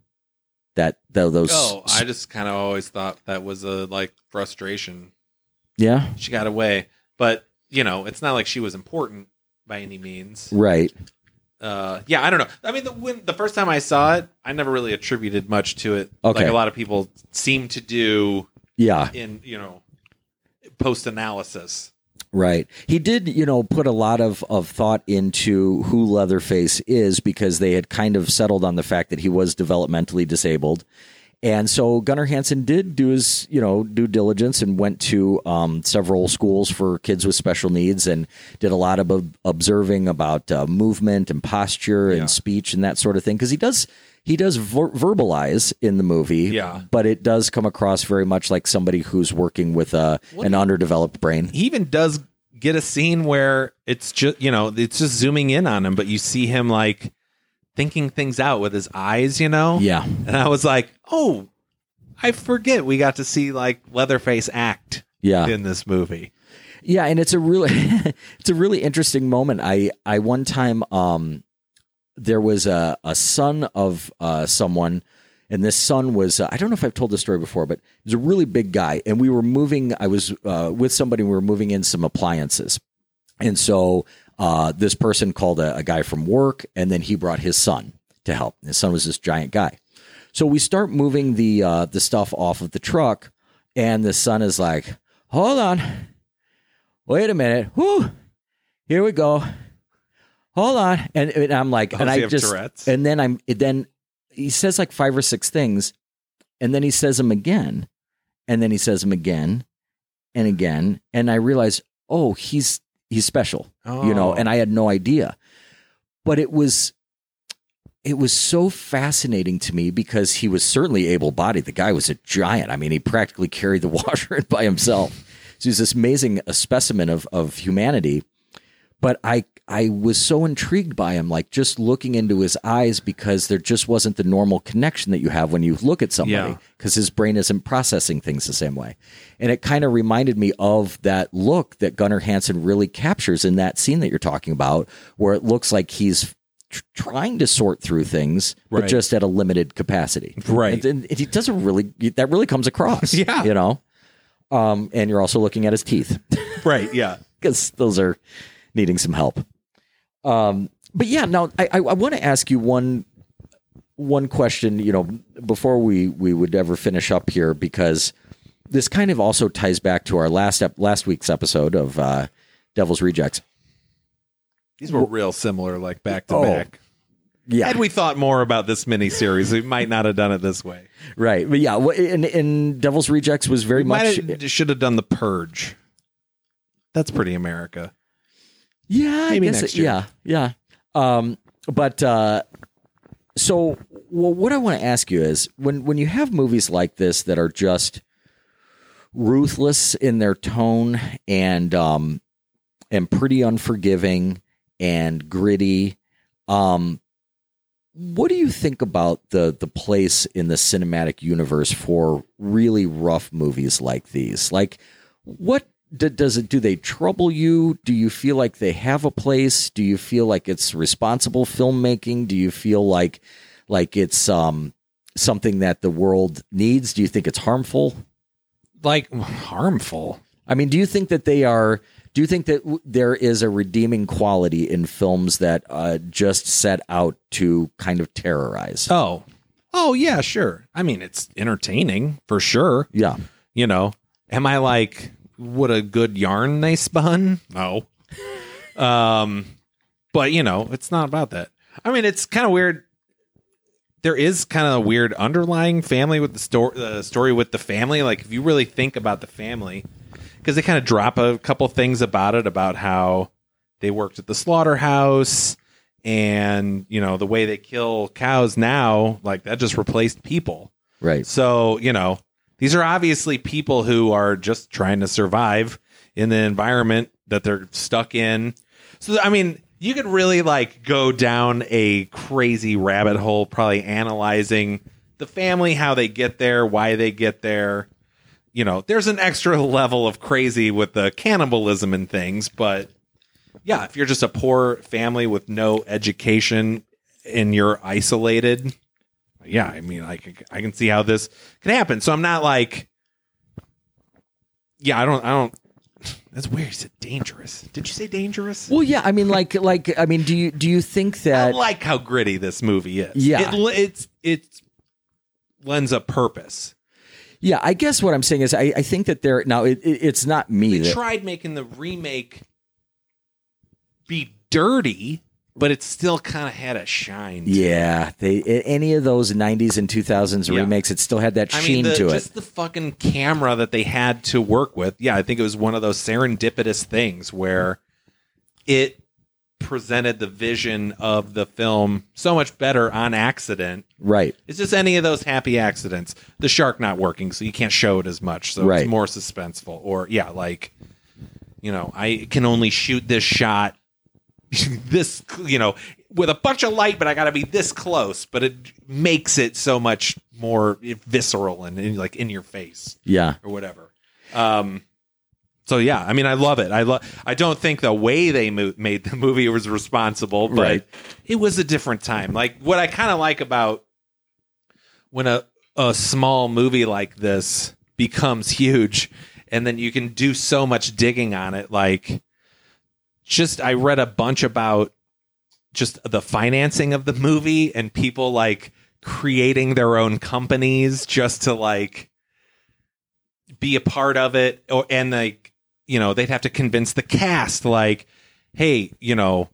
that tho- those Oh, I just kind of always thought that was a like frustration. yeah She got away, but you know, it's not like she was important by any means. right Uh, yeah, I don't know. I mean, the, when the first time I saw it, I never really attributed much to it. Okay. Like a lot of people seem to do yeah in you know post analysis. Right. He did, you know, put a lot of, of thought into who Leatherface is because they had kind of settled on the fact that he was developmentally disabled. And so Gunnar Hansen did do his, you know, due diligence and went to um, several schools for kids with special needs and did a lot of ob- observing about uh, movement and posture and Yeah. speech and that sort of thing. Because he does he does ver- verbalize in the movie, Yeah. but it does come across very much like somebody who's working with a, an underdeveloped brain. He even does get a scene where it's just you know it's just zooming in on him, but you see him like thinking things out with his eyes. You know, Yeah. And I was like, oh, I forget we got to see like Leatherface act Yeah. in this movie. Yeah, and it's a really it's a really interesting moment. I I one time um there was a a son of uh someone and this son was uh, I don't know if I've told this story before, but he was a really big guy and we were moving I was uh with somebody we were moving in some appliances. And so uh this person called a, a guy from work and then he brought his son to help. His son was this giant guy. So we start moving the uh the stuff off of the truck and the son is like, "Hold on." wait a minute. Here we go. Hold on. And, and I'm like, Does and I just, Tourette's? and then I'm, then he says like five or six things, and then he says them again, and then he says them again and again. And I realize, oh, he's, he's special, you know, Oh. and I had no idea. But it was, it was so fascinating to me because he was certainly able bodied. The guy was a giant. I mean, he practically carried the washer in by himself. So he's this amazing uh, specimen of, of humanity. But I I was so intrigued by him, like just looking into his eyes because there just wasn't the normal connection that you have when you look at somebody Yeah. because his brain isn't processing things the same way. And it kind of reminded me of that look that Gunnar Hansen really captures in that scene that you're talking about, where it looks like he's tr- trying to sort through things, but just at a limited capacity. Right. And, and he doesn't really, that really comes across. Yeah. You know? Um, and you're also looking at his teeth Right. Yeah. because those are needing some help. Um, but yeah, now I, I, I want to ask you one one question. You know, before we we would ever finish up here, because this kind of also ties back to our last ep- last week's episode of uh, Devil's Rejects. These were real similar, like back to Oh, back. Yeah, Had we thought more about this mini series, we might not have done it this way. right. But yeah, and, in, in Devil's Rejects was very much. Might have, should have done the purge. That's pretty America. Yeah, Maybe I guess next it- year. Yeah, yeah. Um, but uh, so, well, what I want to ask you is when when you have movies like this that are just ruthless in their tone and um, and pretty unforgiving and gritty, um, what do you think about the the place in the cinematic universe for really rough movies like these? Like, what d- does it do they trouble you? Do you feel like they have a place? Do you feel like it's responsible filmmaking? Do you feel like like it's um something that the world needs? Do you think it's harmful? Like harmful. I mean, do you think that they are? Do you think that w- there is a redeeming quality in films that uh, just set out to kind of terrorize? Oh. Oh yeah, sure. I mean, it's entertaining for sure. yeah, You know, am I like what a good yarn they spun? No. Um, but you know, it's not about that. I mean, it's kind of weird. There is kind of a weird underlying family with the story, the story with the family. Like, if you really think about the family, because they kind of drop a couple things about it about how they worked at the slaughterhouse and you know the way they kill cows now like that just replaced people right. so, you know, these are obviously people who are just trying to survive in the environment that they're stuck in. So, I mean, you could really like go down a crazy rabbit hole, probably analyzing the family, how they get there, why they get there. You know, there's an extra level of crazy with the cannibalism and things, but yeah, if you're just a poor family with no education and you're isolated, yeah, I mean, I can, I can see how this can happen. So I'm not like, yeah, I don't, I don't. That's weird. You said dangerous. Did you say dangerous? Well, yeah. I mean, like, like, I mean, do you do you think that? I like how gritty this movie is. Yeah. it, it's it lends a purpose. Yeah, I guess what I'm saying is, I, I think that there now it, it, it's not me They that tried making the remake be dirty, but it still kind of had a shine. to it. Yeah, they any of those '90s and 2000s Yeah. remakes, it still had that I sheen mean, the, to it. just the fucking camera that they had to work with. Yeah, I think it was one of those serendipitous things where it presented the vision of the film so much better on accident. Right. It's just any of those happy accidents. The shark not working, so you can't show it as much, so Right. it's more suspenseful. Or yeah, like you know, I can only shoot this shot this you know with a bunch of light but i gotta be this close but it makes it so much more visceral and, and, like in your face Yeah. or whatever um so yeah i mean i love it i love i don't think the way they mo- made the movie was responsible but Right. it was a different time like what i kind of like about when a a small movie like this becomes huge and then you can do so much digging on it like just I read a bunch about just the financing of the movie and people like creating their own companies just to like be a part of it. Or and like you know they'd have to convince the cast like hey you know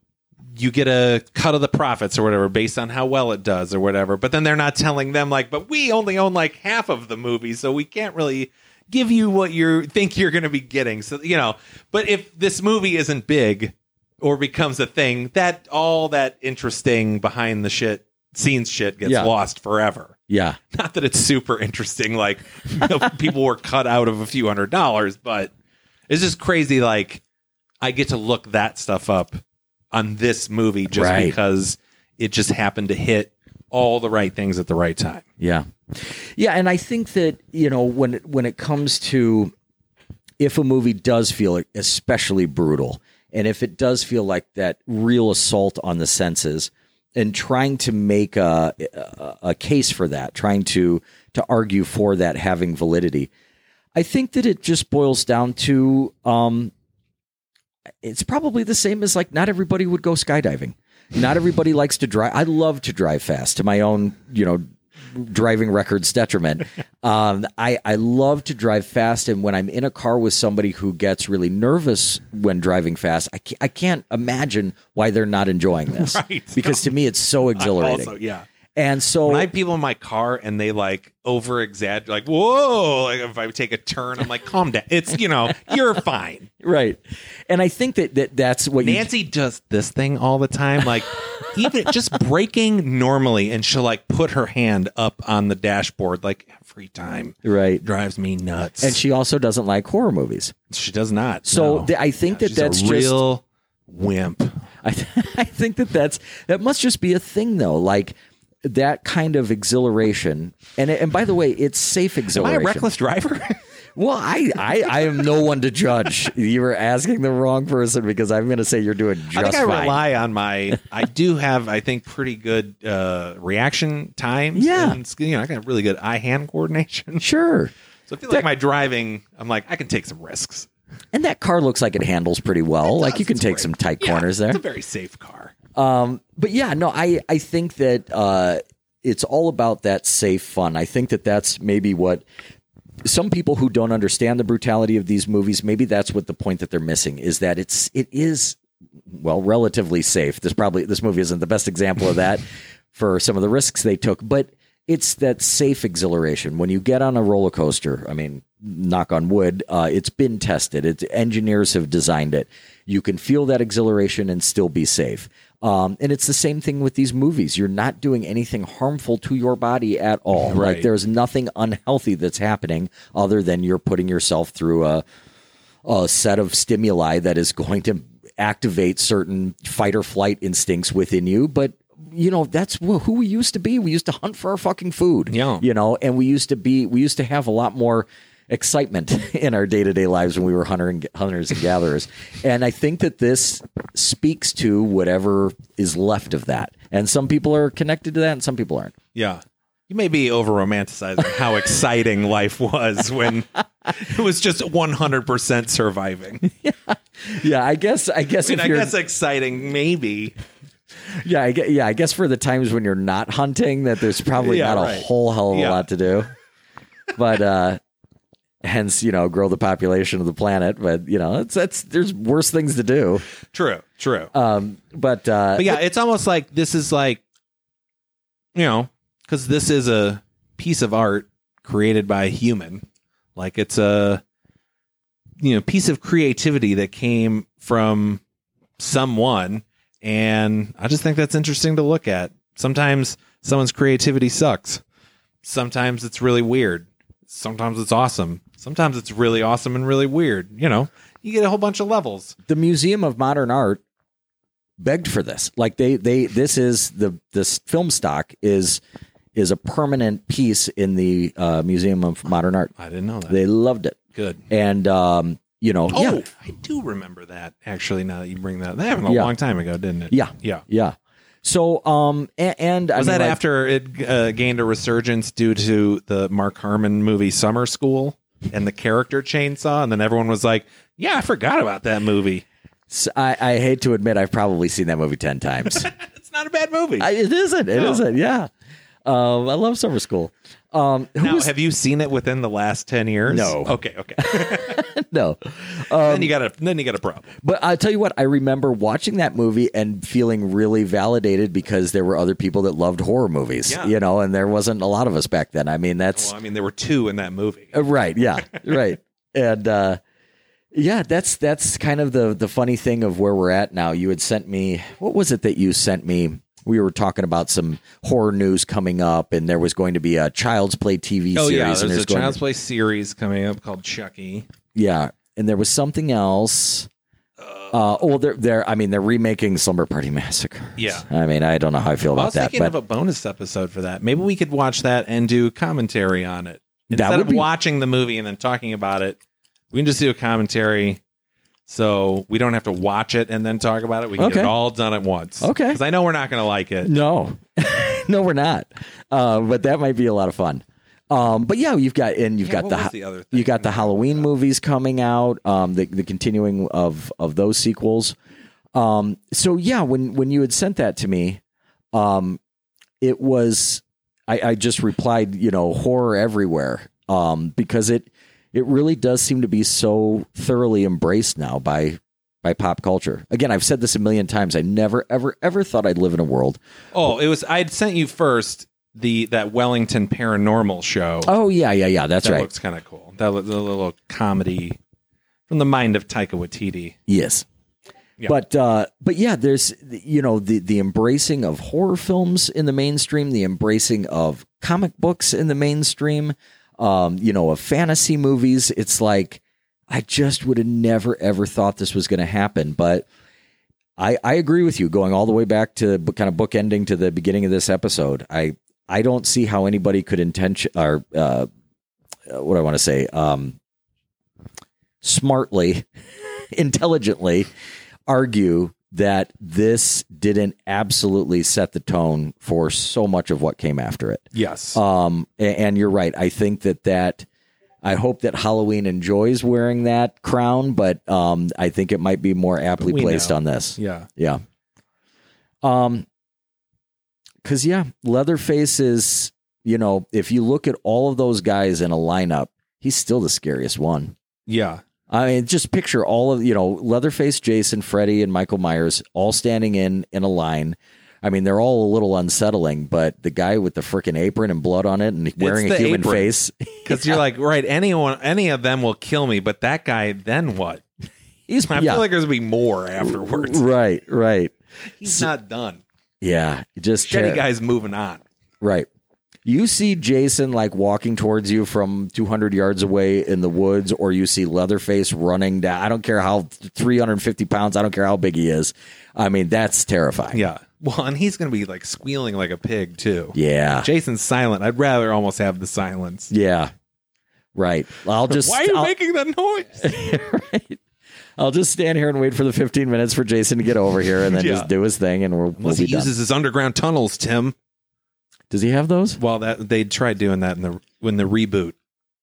you get a cut of the profits or whatever based on how well it does or whatever. But then they're not telling them like but we only own like half of the movie so we can't really give you what you think you're going to be getting so you know but if this movie isn't big or becomes a thing that all that interesting behind the shit scenes shit gets Yeah. lost forever Yeah. not that it's super interesting like you know, people were cut out of a few hundred dollars but it's just crazy like i get to look that stuff up on this movie just Right. because it just happened to hit all the right things at the right time Yeah. Yeah, and I think that, you know, when it, when it comes to if a movie does feel especially brutal and if it does feel like that real assault on the senses and trying to make a a, a case for that, trying to to argue for that having validity, I think that it just boils down to um it's probably the same as like not everybody would go skydiving. Not everybody likes to drive. I love to drive fast to my own, you know, driving records detriment. Um, I, I love to drive fast. And when I'm in a car with somebody who gets really nervous when driving fast, I can't, I can't imagine why they're not enjoying this. Right. Because to me, it's so exhilarating. also yeah and so when I have people in my car and they like over exaggerate, like whoa, like if I take a turn, I'm like, calm down. It's you know, you're fine. right. And I think that, that that's what you Nancy does this thing all the time, like even just braking normally, and she'll like put her hand up on the dashboard like every time. right. Drives me nuts. And she also doesn't like horror movies. she does not. So no. th- I think that She's that's a just real wimp. I, th- I think that that's that must just be a thing though like that kind of exhilaration and and by the way it's safe exhilaration. Am I exhilaration reckless driver? Well, I, I, I am no one to judge. You were asking the wrong person because I'm going to say you're doing just I think I fine. rely on my. I do have, I think, pretty good uh, reaction times. Yeah. and, you know, I got really good eye-hand coordination. Sure. So I feel like my driving, I'm like, I can take some risks. And that car looks like it handles pretty well. like does. you can take great. some tight Yeah, corners there. It's a very safe car. Um, but yeah, no, I, I think that uh, it's all about that safe fun. I think that that's maybe what some people who don't understand the brutality of these movies, maybe that's what the point that they're missing is that it's it is well relatively safe. This probably this movie isn't the best example of that for some of the risks they took, but it's that safe exhilaration when you get on a roller coaster. I mean, knock on wood, uh, it's been tested. It's engineers have designed it. You can feel that exhilaration and still be safe. Um, and it's the same thing with these movies. You're not doing anything harmful to your body at all. Right. Like there's nothing unhealthy that's happening other than you're putting yourself through a a set of stimuli that is going to activate certain fight or flight instincts within you. But you know that's who we used to be. We used to hunt for our fucking food. Yeah. you know, and we used to be. We used to have a lot more excitement in our day to day lives when we were hunter and, hunters and gatherers. And I think that this speaks to whatever is left of that. And some people are connected to that, and some people aren't. Yeah. You may be over romanticizing how exciting life was when it was just 100% surviving. Yeah, yeah, I guess. I guess I mean, I guess exciting, maybe. Yeah, I guess, yeah, I guess for the times when you're not hunting, that there's probably Yeah, not a right. whole hell of a Yeah. lot to do. But uh hence, you know, grow the population of the planet. But you know, it's that's there's worse things to do. True, true. Um, but uh, but yeah, it's almost like this is like, you know, because this is a piece of art created by a human. Like it's a, you know, piece of creativity that came from someone. And I just think that's interesting to look at. Sometimes someone's creativity sucks. Sometimes it's really weird. Sometimes it's awesome. Sometimes it's really awesome and really weird. You know, you get a whole bunch of levels. the Museum of Modern Art begged for this. Like they they this is the this film stock is is a permanent piece in the uh, Museum of Modern Art. I didn't know that. They loved it, Good. and um, you know, Oh, yeah, I do remember that. Actually, now that you bring that, up. that happened a Yeah. long time ago, didn't it? yeah, yeah. yeah. So, um, and, and I Was mean, that like- after it uh, gained a resurgence due to the Mark Harmon movie Summer School and the character chainsaw, and then everyone was like, "Yeah, I forgot about that movie. I hate to admit I've probably seen that movie 10 times. It's not a bad movie." I, it isn't. It No. not Yeah. Um, I love Summer School. Um, who now, was, have you seen it within the last ten years? No. Okay, okay. no. then you got a then you got a problem. But I tell you what, I remember watching that movie and feeling really validated because there were other people that loved horror movies, Yeah. you know, and there wasn't a lot of us back then. I mean, that's Well, I mean, there were two in that movie. Uh, right. Yeah. right. And uh, yeah, that's that's kind of the the funny thing of where we're at now. You had sent me what was it that you sent me? We were talking about some horror news coming up, and there was going to be a Child's Play TV Oh series. Oh yeah, and there's a Child's to- Play series coming up called Chucky. Yeah, and there was something else. Uh, oh, they're they're. I mean, they're remaking Slumber Party Massacre. Yeah. I mean, I don't know how I feel about I was that, thinking but of a bonus episode for that. Maybe we could watch that and do commentary on it That instead would of be- watching the movie and then talking about it. We can just do a commentary, so we don't have to watch it and then talk about it. We can get Okay. it all done at once. Okay. because I know we're not going to like it. No, no, we're not. Uh, but that might be a lot of fun. Um, but yeah, you've got and you've Yeah, got the, the other thing you got the Halloween movies coming out. Um, the the continuing of of those sequels. Um, so yeah, when when you had sent that to me, um, it was I, I just replied, you know, horror everywhere. Um, because it it really does seem to be so thoroughly embraced now by by pop culture. Again, I've said this a million times. I never ever ever thought I'd live in a world Oh, it was. I'd sent you first the that Wellington Paranormal show. Oh yeah, yeah, yeah. That's that right. looks kind of cool. That a little comedy from the mind of Taika Waititi. yes. Yeah. But uh, but yeah, there's you know the the embracing of horror films in the mainstream, the embracing of comic books in the mainstream, um, you know, of fantasy movies. It's like I just would have never ever thought this was going to happen, but I I agree with you. Going all the way back to kind of bookending to the beginning of this episode, I I don't see how anybody could intention or uh, uh, what I want to say um smartly, intelligently argue that this didn't absolutely set the tone for so much of what came after it. Yes. Um, and you're right. I think that that I hope that Halloween enjoys wearing that crown, but um, I think it might be more aptly We placed know. on this. yeah. Yeah. Um, because yeah, Leatherface is you know if you look at all of those guys in a lineup, he's still the scariest one. Yeah. I mean, just picture all of you know Leatherface, Jason, Freddy, and Michael Myers all standing in in a line. I mean, they're all a little unsettling, but the guy with the freaking apron and blood on it and wearing a human apron. face, Because you're like, right, anyone, any of them will kill me, but that guy, then what? he's I yeah, feel like there's gonna be more afterwards. right, right, He's not done. Yeah, just Shetty ter- guy's moving on. Right. You see Jason like walking towards you from 200 yards away in the woods, or you see Leatherface running down. I don't care how 350 pounds, I don't care how big he is. I mean, that's terrifying. Yeah. Well, and he's gonna be like squealing like a pig too. Yeah. Jason's silent. I'd rather almost have the silence. Yeah. Right. I'll just Why are you I'll, making that noise? right. I'll just stand here and wait for the 15 minutes for Jason to get over here and then Yeah. just do his thing and we'll, we'll be he done. uses his underground tunnels, Tim. Does he have those? Well, that they tried doing that in the when the reboot.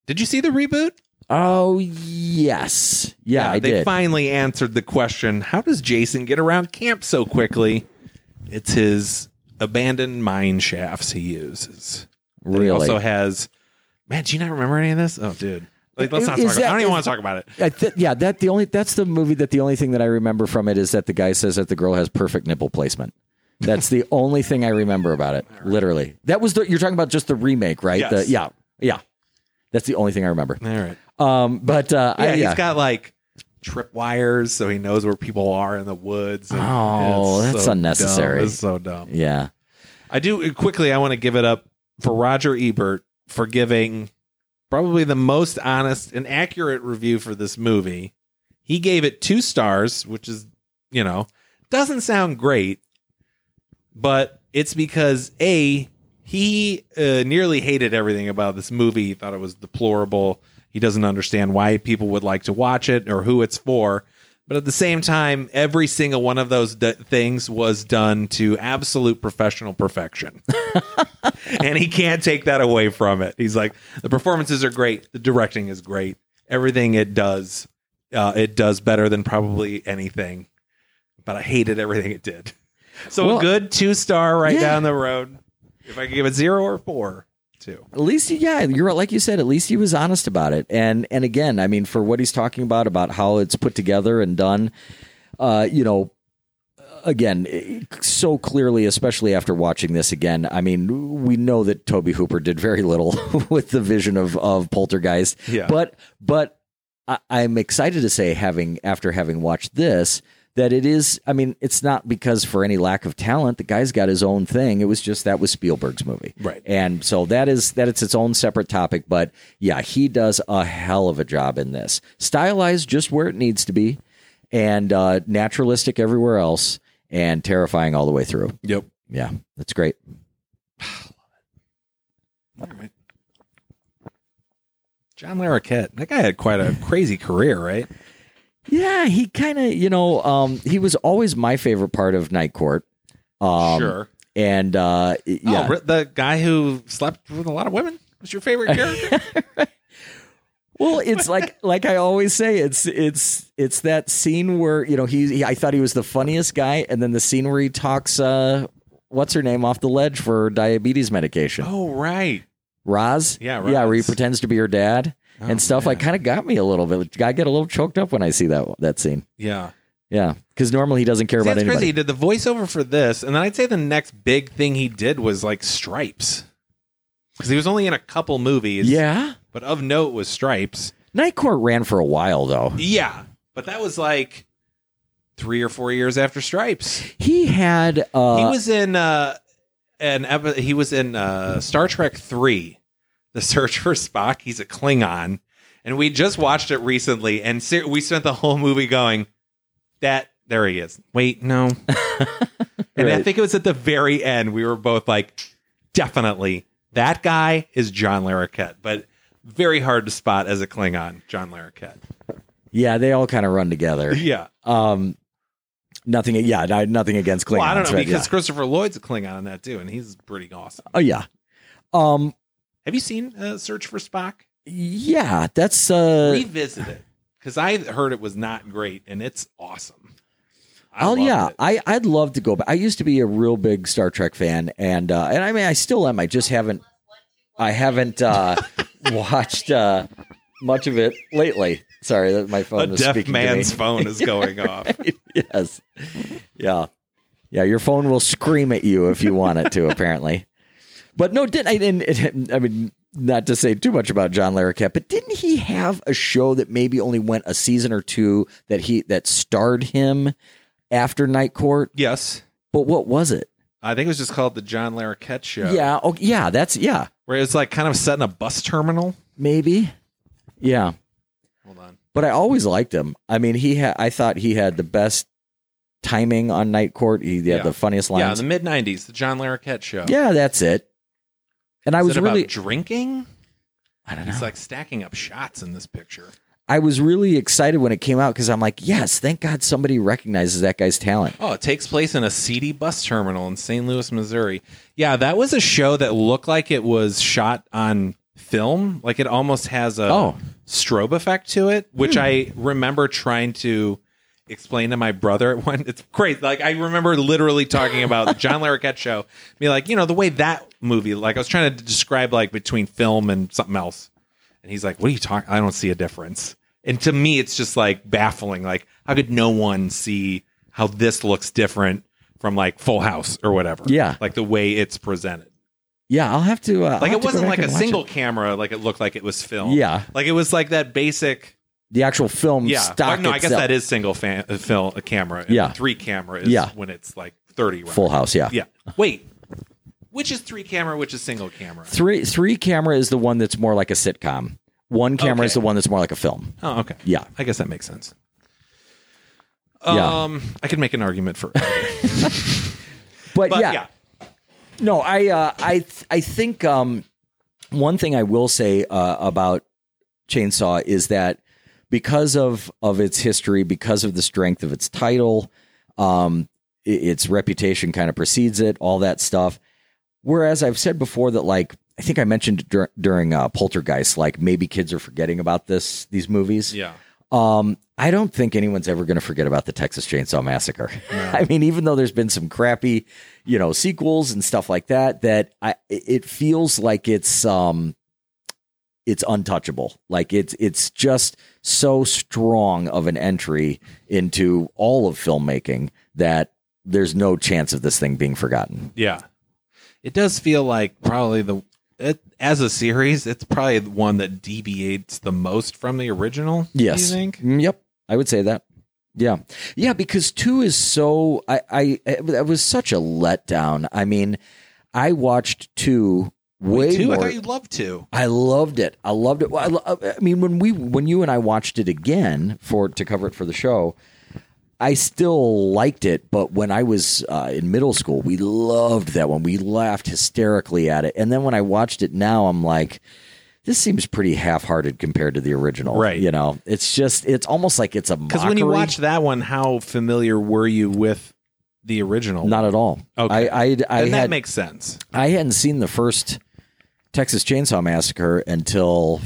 Did you see the reboot? Oh, yes. Yeah, I they did. finally answered the question: How does Jason get around camp so quickly? It's his abandoned mine shafts he uses. Really? He also has. Man, do you not remember any of this? Oh, dude. Like, let's not talk. About, that- I don't even want to talk about it. I th- yeah, that the only that's the movie that the only thing that I remember from it is that the guy says that the girl has perfect nipple placement. That's the only thing I remember about it. Literally, that was the you're talking about just the remake, right? Yes. The, yeah, yeah. That's the only thing I remember. All right. Um, but uh, Yeah, I, yeah. he's got like trip wires, so he knows where people are in the woods. and Oh, that's so unnecessary. dumb. It's so dumb. yeah, I do quickly. I want to give it up for Roger Ebert for giving probably the most honest and accurate review for this movie. He gave it two stars, which is you know doesn't sound great, but it's because a he uh, nearly hated everything about this movie. He thought it was deplorable. He doesn't understand why people would like to watch it or who it's for. But at the same time, every single one of those d- things was done to absolute professional perfection. and he can't take that away from it. He's like, the performances are great, the directing is great, everything it does, uh, it does better than probably anything. But I hated everything it did. So Well, a good two star right yeah. down the road. If I could give it zero or four, two. at least he- yeah, you're like you said. At least he was honest about it. And and again, I mean, for what he's talking about about how it's put together and done, uh, you know, again, eh, so clearly, especially after watching this again. I mean, we know that Tobe Hooper did very little with the vision of of Poltergeist. Yeah. But but I, I'm excited to say, having after having watched this. That it is, I mean, it's not because for any lack of talent. The guy's got his own thing. It was just that was Spielberg's movie, Right. and so that is that it's its own separate topic. But yeah, he does a hell of a job in this. Stylized just where it needs to be, and uh, naturalistic everywhere else, and terrifying all the way through. Yep. Yeah, that's great. All right. John Larroquette. That guy had quite a crazy career, right? Yeah, he kind of, you know, um, he was always my favorite part of Night Court. Um, sure. And uh, yeah, Oh, the guy who slept with a lot of women was your favorite character? Well, it's like like I always say, it's it's it's that scene where you know he, he I thought he was the funniest guy, and then the scene where he talks uh, what's her name off the ledge for diabetes medication, oh, right. Roz. Yeah, yeah, where he pretends to be her dad Oh, and stuff. Like, kind of got me a little bit. I get a little choked up when I see that that scene. Yeah. Yeah, because normally he doesn't care See, about that's anybody. crazy. He did the voiceover for this, and then I'd say the next big thing he did was like Stripes. Because he was only in a couple movies. Yeah, But of note was Stripes. Night Court ran for a while though. Yeah. But that was like three or four years after Stripes. He had uh, he was in uh an epi- he was in uh Star Trek 3 The Search for Spock he's a Klingon and we just watched it recently and ser- we spent the whole movie going that there he is wait no and I think it was at the very end we were both like definitely that guy is John Larroquette but very hard to spot as a Klingon John Larroquette Yeah, they all kind of run together. Yeah. Um, nothing. Yeah, no- nothing against Klingons. Well, I don't know right? because Yeah. Christopher Lloyd's a Klingon in that too, and he's pretty awesome. Oh yeah. Um. Have you seen uh, Search for Spock? Yeah, that's uh. Revisit it because I heard it was not great, and it's awesome. I Oh yeah, it. I I'd love to go back. I used to be a real big Star Trek fan, and uh, and I mean I still am. I just haven't I haven't uh, watched uh, much of it lately. Sorry, that my phone a deaf man's phone is going off. yes, yeah, yeah. Your phone will scream at you if you want it to. Apparently, but no, didn't I? Didn't, I mean, not to say too much about John Larroquette, but didn't he have a show that maybe only went a season or two that he that starred him after Night Court? Yes, But what was it? I think it was just called the John Larroquette Show. Yeah. Oh, yeah. That's yeah. where it's like kind of set in a bus terminal. Maybe. Yeah. Hold on. But I always liked him. I mean, he had. I thought he had the best timing on Night Court. He had Yeah. the funniest lines. Yeah, in the mid '90s, the John Larroquette Show. Yeah, that's it. And I Is was really. drinking. I don't know. He's like stacking up shots in this picture. I was really excited when it came out because I'm like, yes, thank God somebody recognizes that guy's talent. Oh, it takes place in a seedy bus terminal in St. Louis, Missouri. Yeah, that was a show that looked like it was shot on film. Like it almost has a Oh. strobe effect to it, which hmm. I remember trying to explain to my brother at one. It's great. Like I remember literally talking about the John Larroquette show. Be like, you know, the way that movie. Like I was trying to describe like between film and something else. And he's like, "What are you talking? I don't see a difference." And to me, it's just like baffling. Like, how could no one see how this looks different from like Full House or whatever? Yeah. like the way it's presented. Yeah, I'll have to. Uh, I'll Like have it to wasn't like a single it. camera. Like it looked like it was filmed. Yeah. like it was like that basic. The actual film Yeah, stock. No, I guess itself. that is single fan, uh, film a camera. Yeah. three camera is Yeah. when it's like thirty. round. Full House. Yeah. Yeah. Wait, which is three camera? Which is single camera? Three three camera is the one that's more like a sitcom. One camera is the one that's more like a film. Oh, okay. Yeah. I guess that makes sense. Yeah. Um, I could make an argument for, But, but yeah, yeah. no, I uh, I th- I think um, one thing I will say uh, about Chainsaw is that because of of its history, because of the strength of its title, um, its reputation kind of precedes it, all that stuff. Whereas I've said before that, like I think I mentioned dur- during uh, Poltergeist, like maybe kids are forgetting about this these movies. Yeah. Um, I don't think anyone's ever going to forget about the Texas Chainsaw Massacre. I mean, even though there's been some crappy, you know, sequels and stuff like that, that I it feels like it's um it's untouchable. Like it's it's just so strong of an entry into all of filmmaking that there's no chance of this thing being forgotten. Yeah. It does feel like probably the it, as a series, it's probably the one that deviates the most from the original. Yes. You think? Mm, Yep. I would say that. Yeah. Yeah, because two is so I I it was such a letdown. I mean, I watched two way Two? I thought you'd love to. I loved it. I loved it. Well, I, lo- I mean, when we when you and I watched it again for to cover it for the show, I still liked it. But when I was uh, in middle school, we loved that one. We laughed hysterically at it. And then when I watched it now, I'm like, this seems pretty half-hearted compared to the original. Right. You know, it's just it's almost like it's a Because when you watched that one, how familiar were you with the original? Not at all. Okay. I I, I and that had makes sense. I hadn't seen the first Texas Chainsaw Massacre until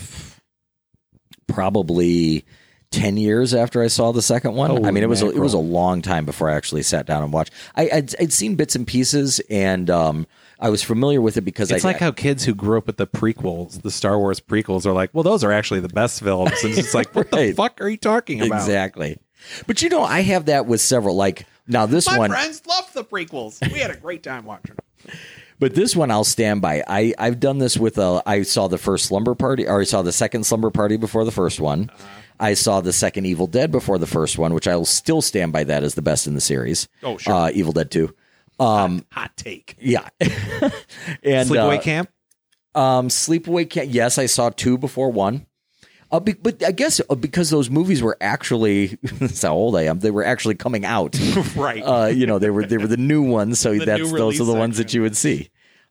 probably ten years after I saw the second one. Holy I mean, it was a, it was a long time before I actually sat down and watched. I, I'd, I'd seen bits and pieces, and um, I was familiar with it because It's I like how kids who grew up with the prequels, the Star Wars prequels, are like, well, those are actually the best films. And it's like, what the fuck are you talking about? exactly. But you know, I have that with several. Like now, this one. My one, friends love the prequels. We had a great time watching them. But this one I'll stand by. I I've done this with a. I saw the first slumber party, or I saw the second slumber party before the first one. Uh-huh. I saw the second Evil Dead before the first one, which I'll still stand by that as the best in the series. Oh, sure. uh, Evil Dead Two. um Hot take. Yeah, and Sleepaway uh, Camp? um, Sleepaway Camp. Yes, I saw two before one. Uh, be, but I guess uh, because those movies were actually that's how old I am. They were actually coming out. Right. uh, you know, they were they were the new ones, so The that's those are the release ones that you would see.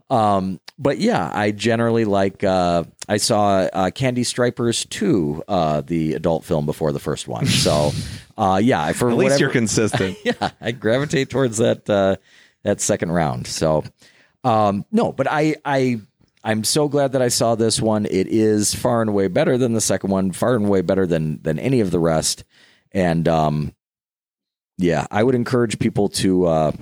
Um, but yeah, I generally like. Uh, I saw uh, Candy Stripers two, uh, the adult film before the first one. So, uh, yeah, for At least whatever- you're consistent. yeah, I gravitate towards that uh, that second round. So, um, no, but I I I'm so glad that I saw this one. It is far and away better than the second one. Far and away better than than any of the rest. And um, yeah, I would encourage people to uh,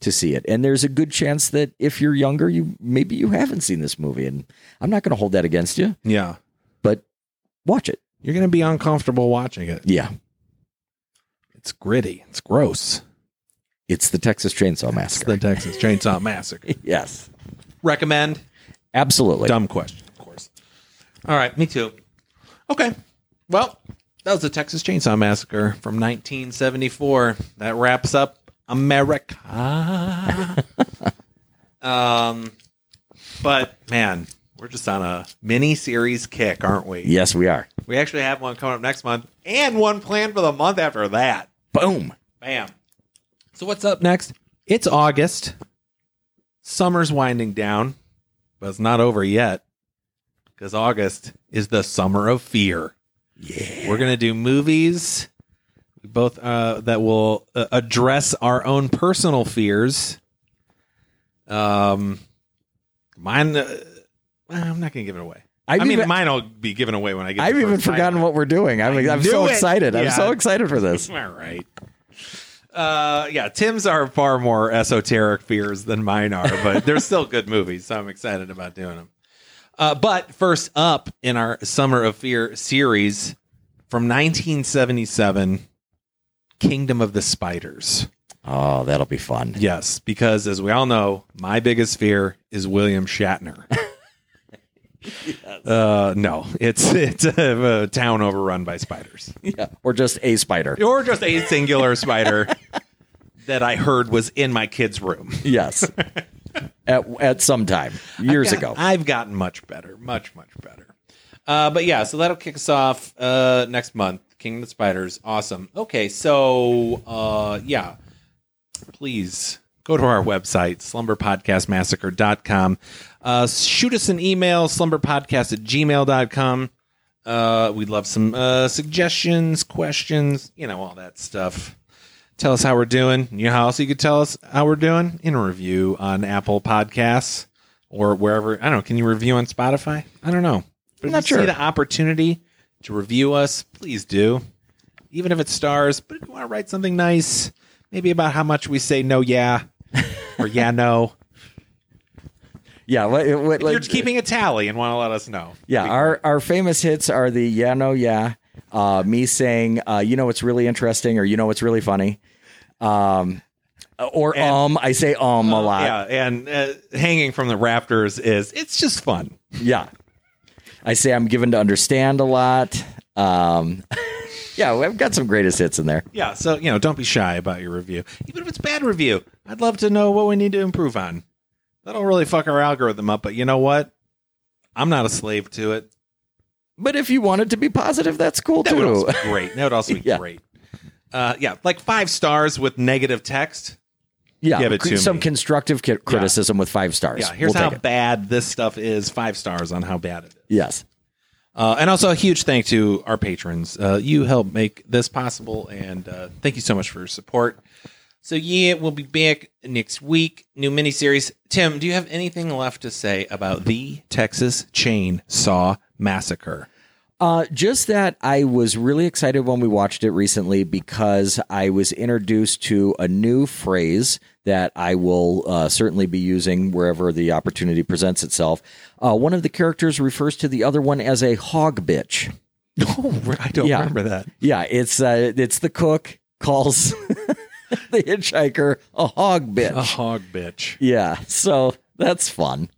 to see it. And there's a good chance that if you're younger, you maybe you haven't seen this movie, and I'm not going to hold that against you. yeah. But watch it. You're going to be uncomfortable watching it. Yeah, It's gritty. It's gross. it's the Texas Chainsaw It's Massacre. the Texas Chainsaw Massacre. yes, Recommend. Absolutely. Dumb question, of course. All right, me too. Okay. Well, that was the Texas Chainsaw Massacre from 1974. That wraps up America. um, but man, we're just on a mini series kick, aren't we? Yes, we are. We actually have one coming up next month, and one planned for the month after that. Boom. Bam. So what's up next? It's August. Summer's winding down, but it's not over yet because August is the summer of fear. Yeah. We're gonna do movies, both uh, that will uh, address our own personal fears. Um, mine. Uh, I'm not gonna give it away. I've I mean, even- mine will be given away when I get. I've the even forgotten title. what we're doing. I'm, I I'm so it. excited. I'm so excited for this. All right. Uh, yeah, Tim's are far more esoteric fears than mine are, but they're still good movies, so I'm excited about doing them. Uh, but first up in our Summer of Fear series from 1977, Kingdom of the Spiders. Oh, that'll be fun. Yes, because as we all know, my biggest fear is William Shatner. Uh, no, it's it's a, a town overrun by spiders. Yeah. Or just a spider. or just a singular spider that I heard was in my kid's room Yes. at at some time years I've ago. I've gotten much better, much much better. Uh, but yeah, so that'll kick us off uh, next month. King of the Spiders, awesome. Okay, so uh, yeah, please go to our website slumberpodcastmassacre.com. Uh, shoot us an email slumberpodcast at gmail.com. Uh, we'd love some uh, suggestions, questions, you know, all that stuff. Tell us how we're doing. You know how else you could tell us how we're doing? In a review on Apple Podcasts or wherever. I don't know. Can you review on Spotify? I don't know. But if Not you sure. see the opportunity to review us, please do. Even if it's stars, but if you want to write something nice, maybe about how much we say no, yeah, or yeah, no. yeah. What, what, If you're keeping a tally and want to let us know. yeah. Our our famous hits are the yeah no yeah. Uh, me saying uh, you know what's really interesting or you know what's really funny. Um, or And- um, I say um a lot. Yeah, and uh, hanging from the rafters is it's just fun. Yeah. I say I'm given to understand a lot. Um, yeah, we've got some greatest hits in there. Yeah, so you know, don't be shy about your review, even if it's bad review. I'd love to know what we need to improve on. That'll really fuck our algorithm up, but you know what? I'm not a slave to it. But if you want it to be positive, that's cool That would too. also be great. That would also be Yeah. great. Uh, yeah, like five stars with negative text. yeah, Give it to some me. constructive ki- criticism with five stars. Yeah, here's We'll how take it. bad this stuff is. Five stars on how bad it is. Yes. Uh, and also a huge thank to our patrons. Uh, you help make this possible, and uh, thank you so much for your support. So yeah, we'll be back next week. New miniseries. Tim, do you have anything left to say about the Texas Chainsaw Massacre? Uh, just that I was really excited when we watched it recently because I was introduced to a new phrase that I will uh, certainly be using wherever the opportunity presents itself. Uh, one of the characters refers to the other one as a hog bitch. Oh, I don't Yeah. remember that. Yeah, it's uh, it's the cook calls the hitchhiker a hog bitch. A hog bitch. Yeah, so that's fun.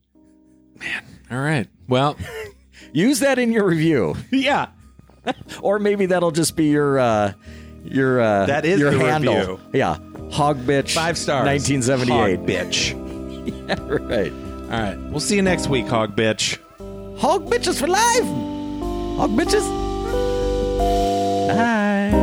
Man, all right. Well, Use that in your review, yeah, or maybe that'll just be your uh, your uh, That is your handle. review. Yeah, hog bitch. five stars. Nineteen seventy eight. Hog bitch. Yeah, right. All right. We'll see you next week, hog bitch. Hog bitches for life. Hog bitches. Bye.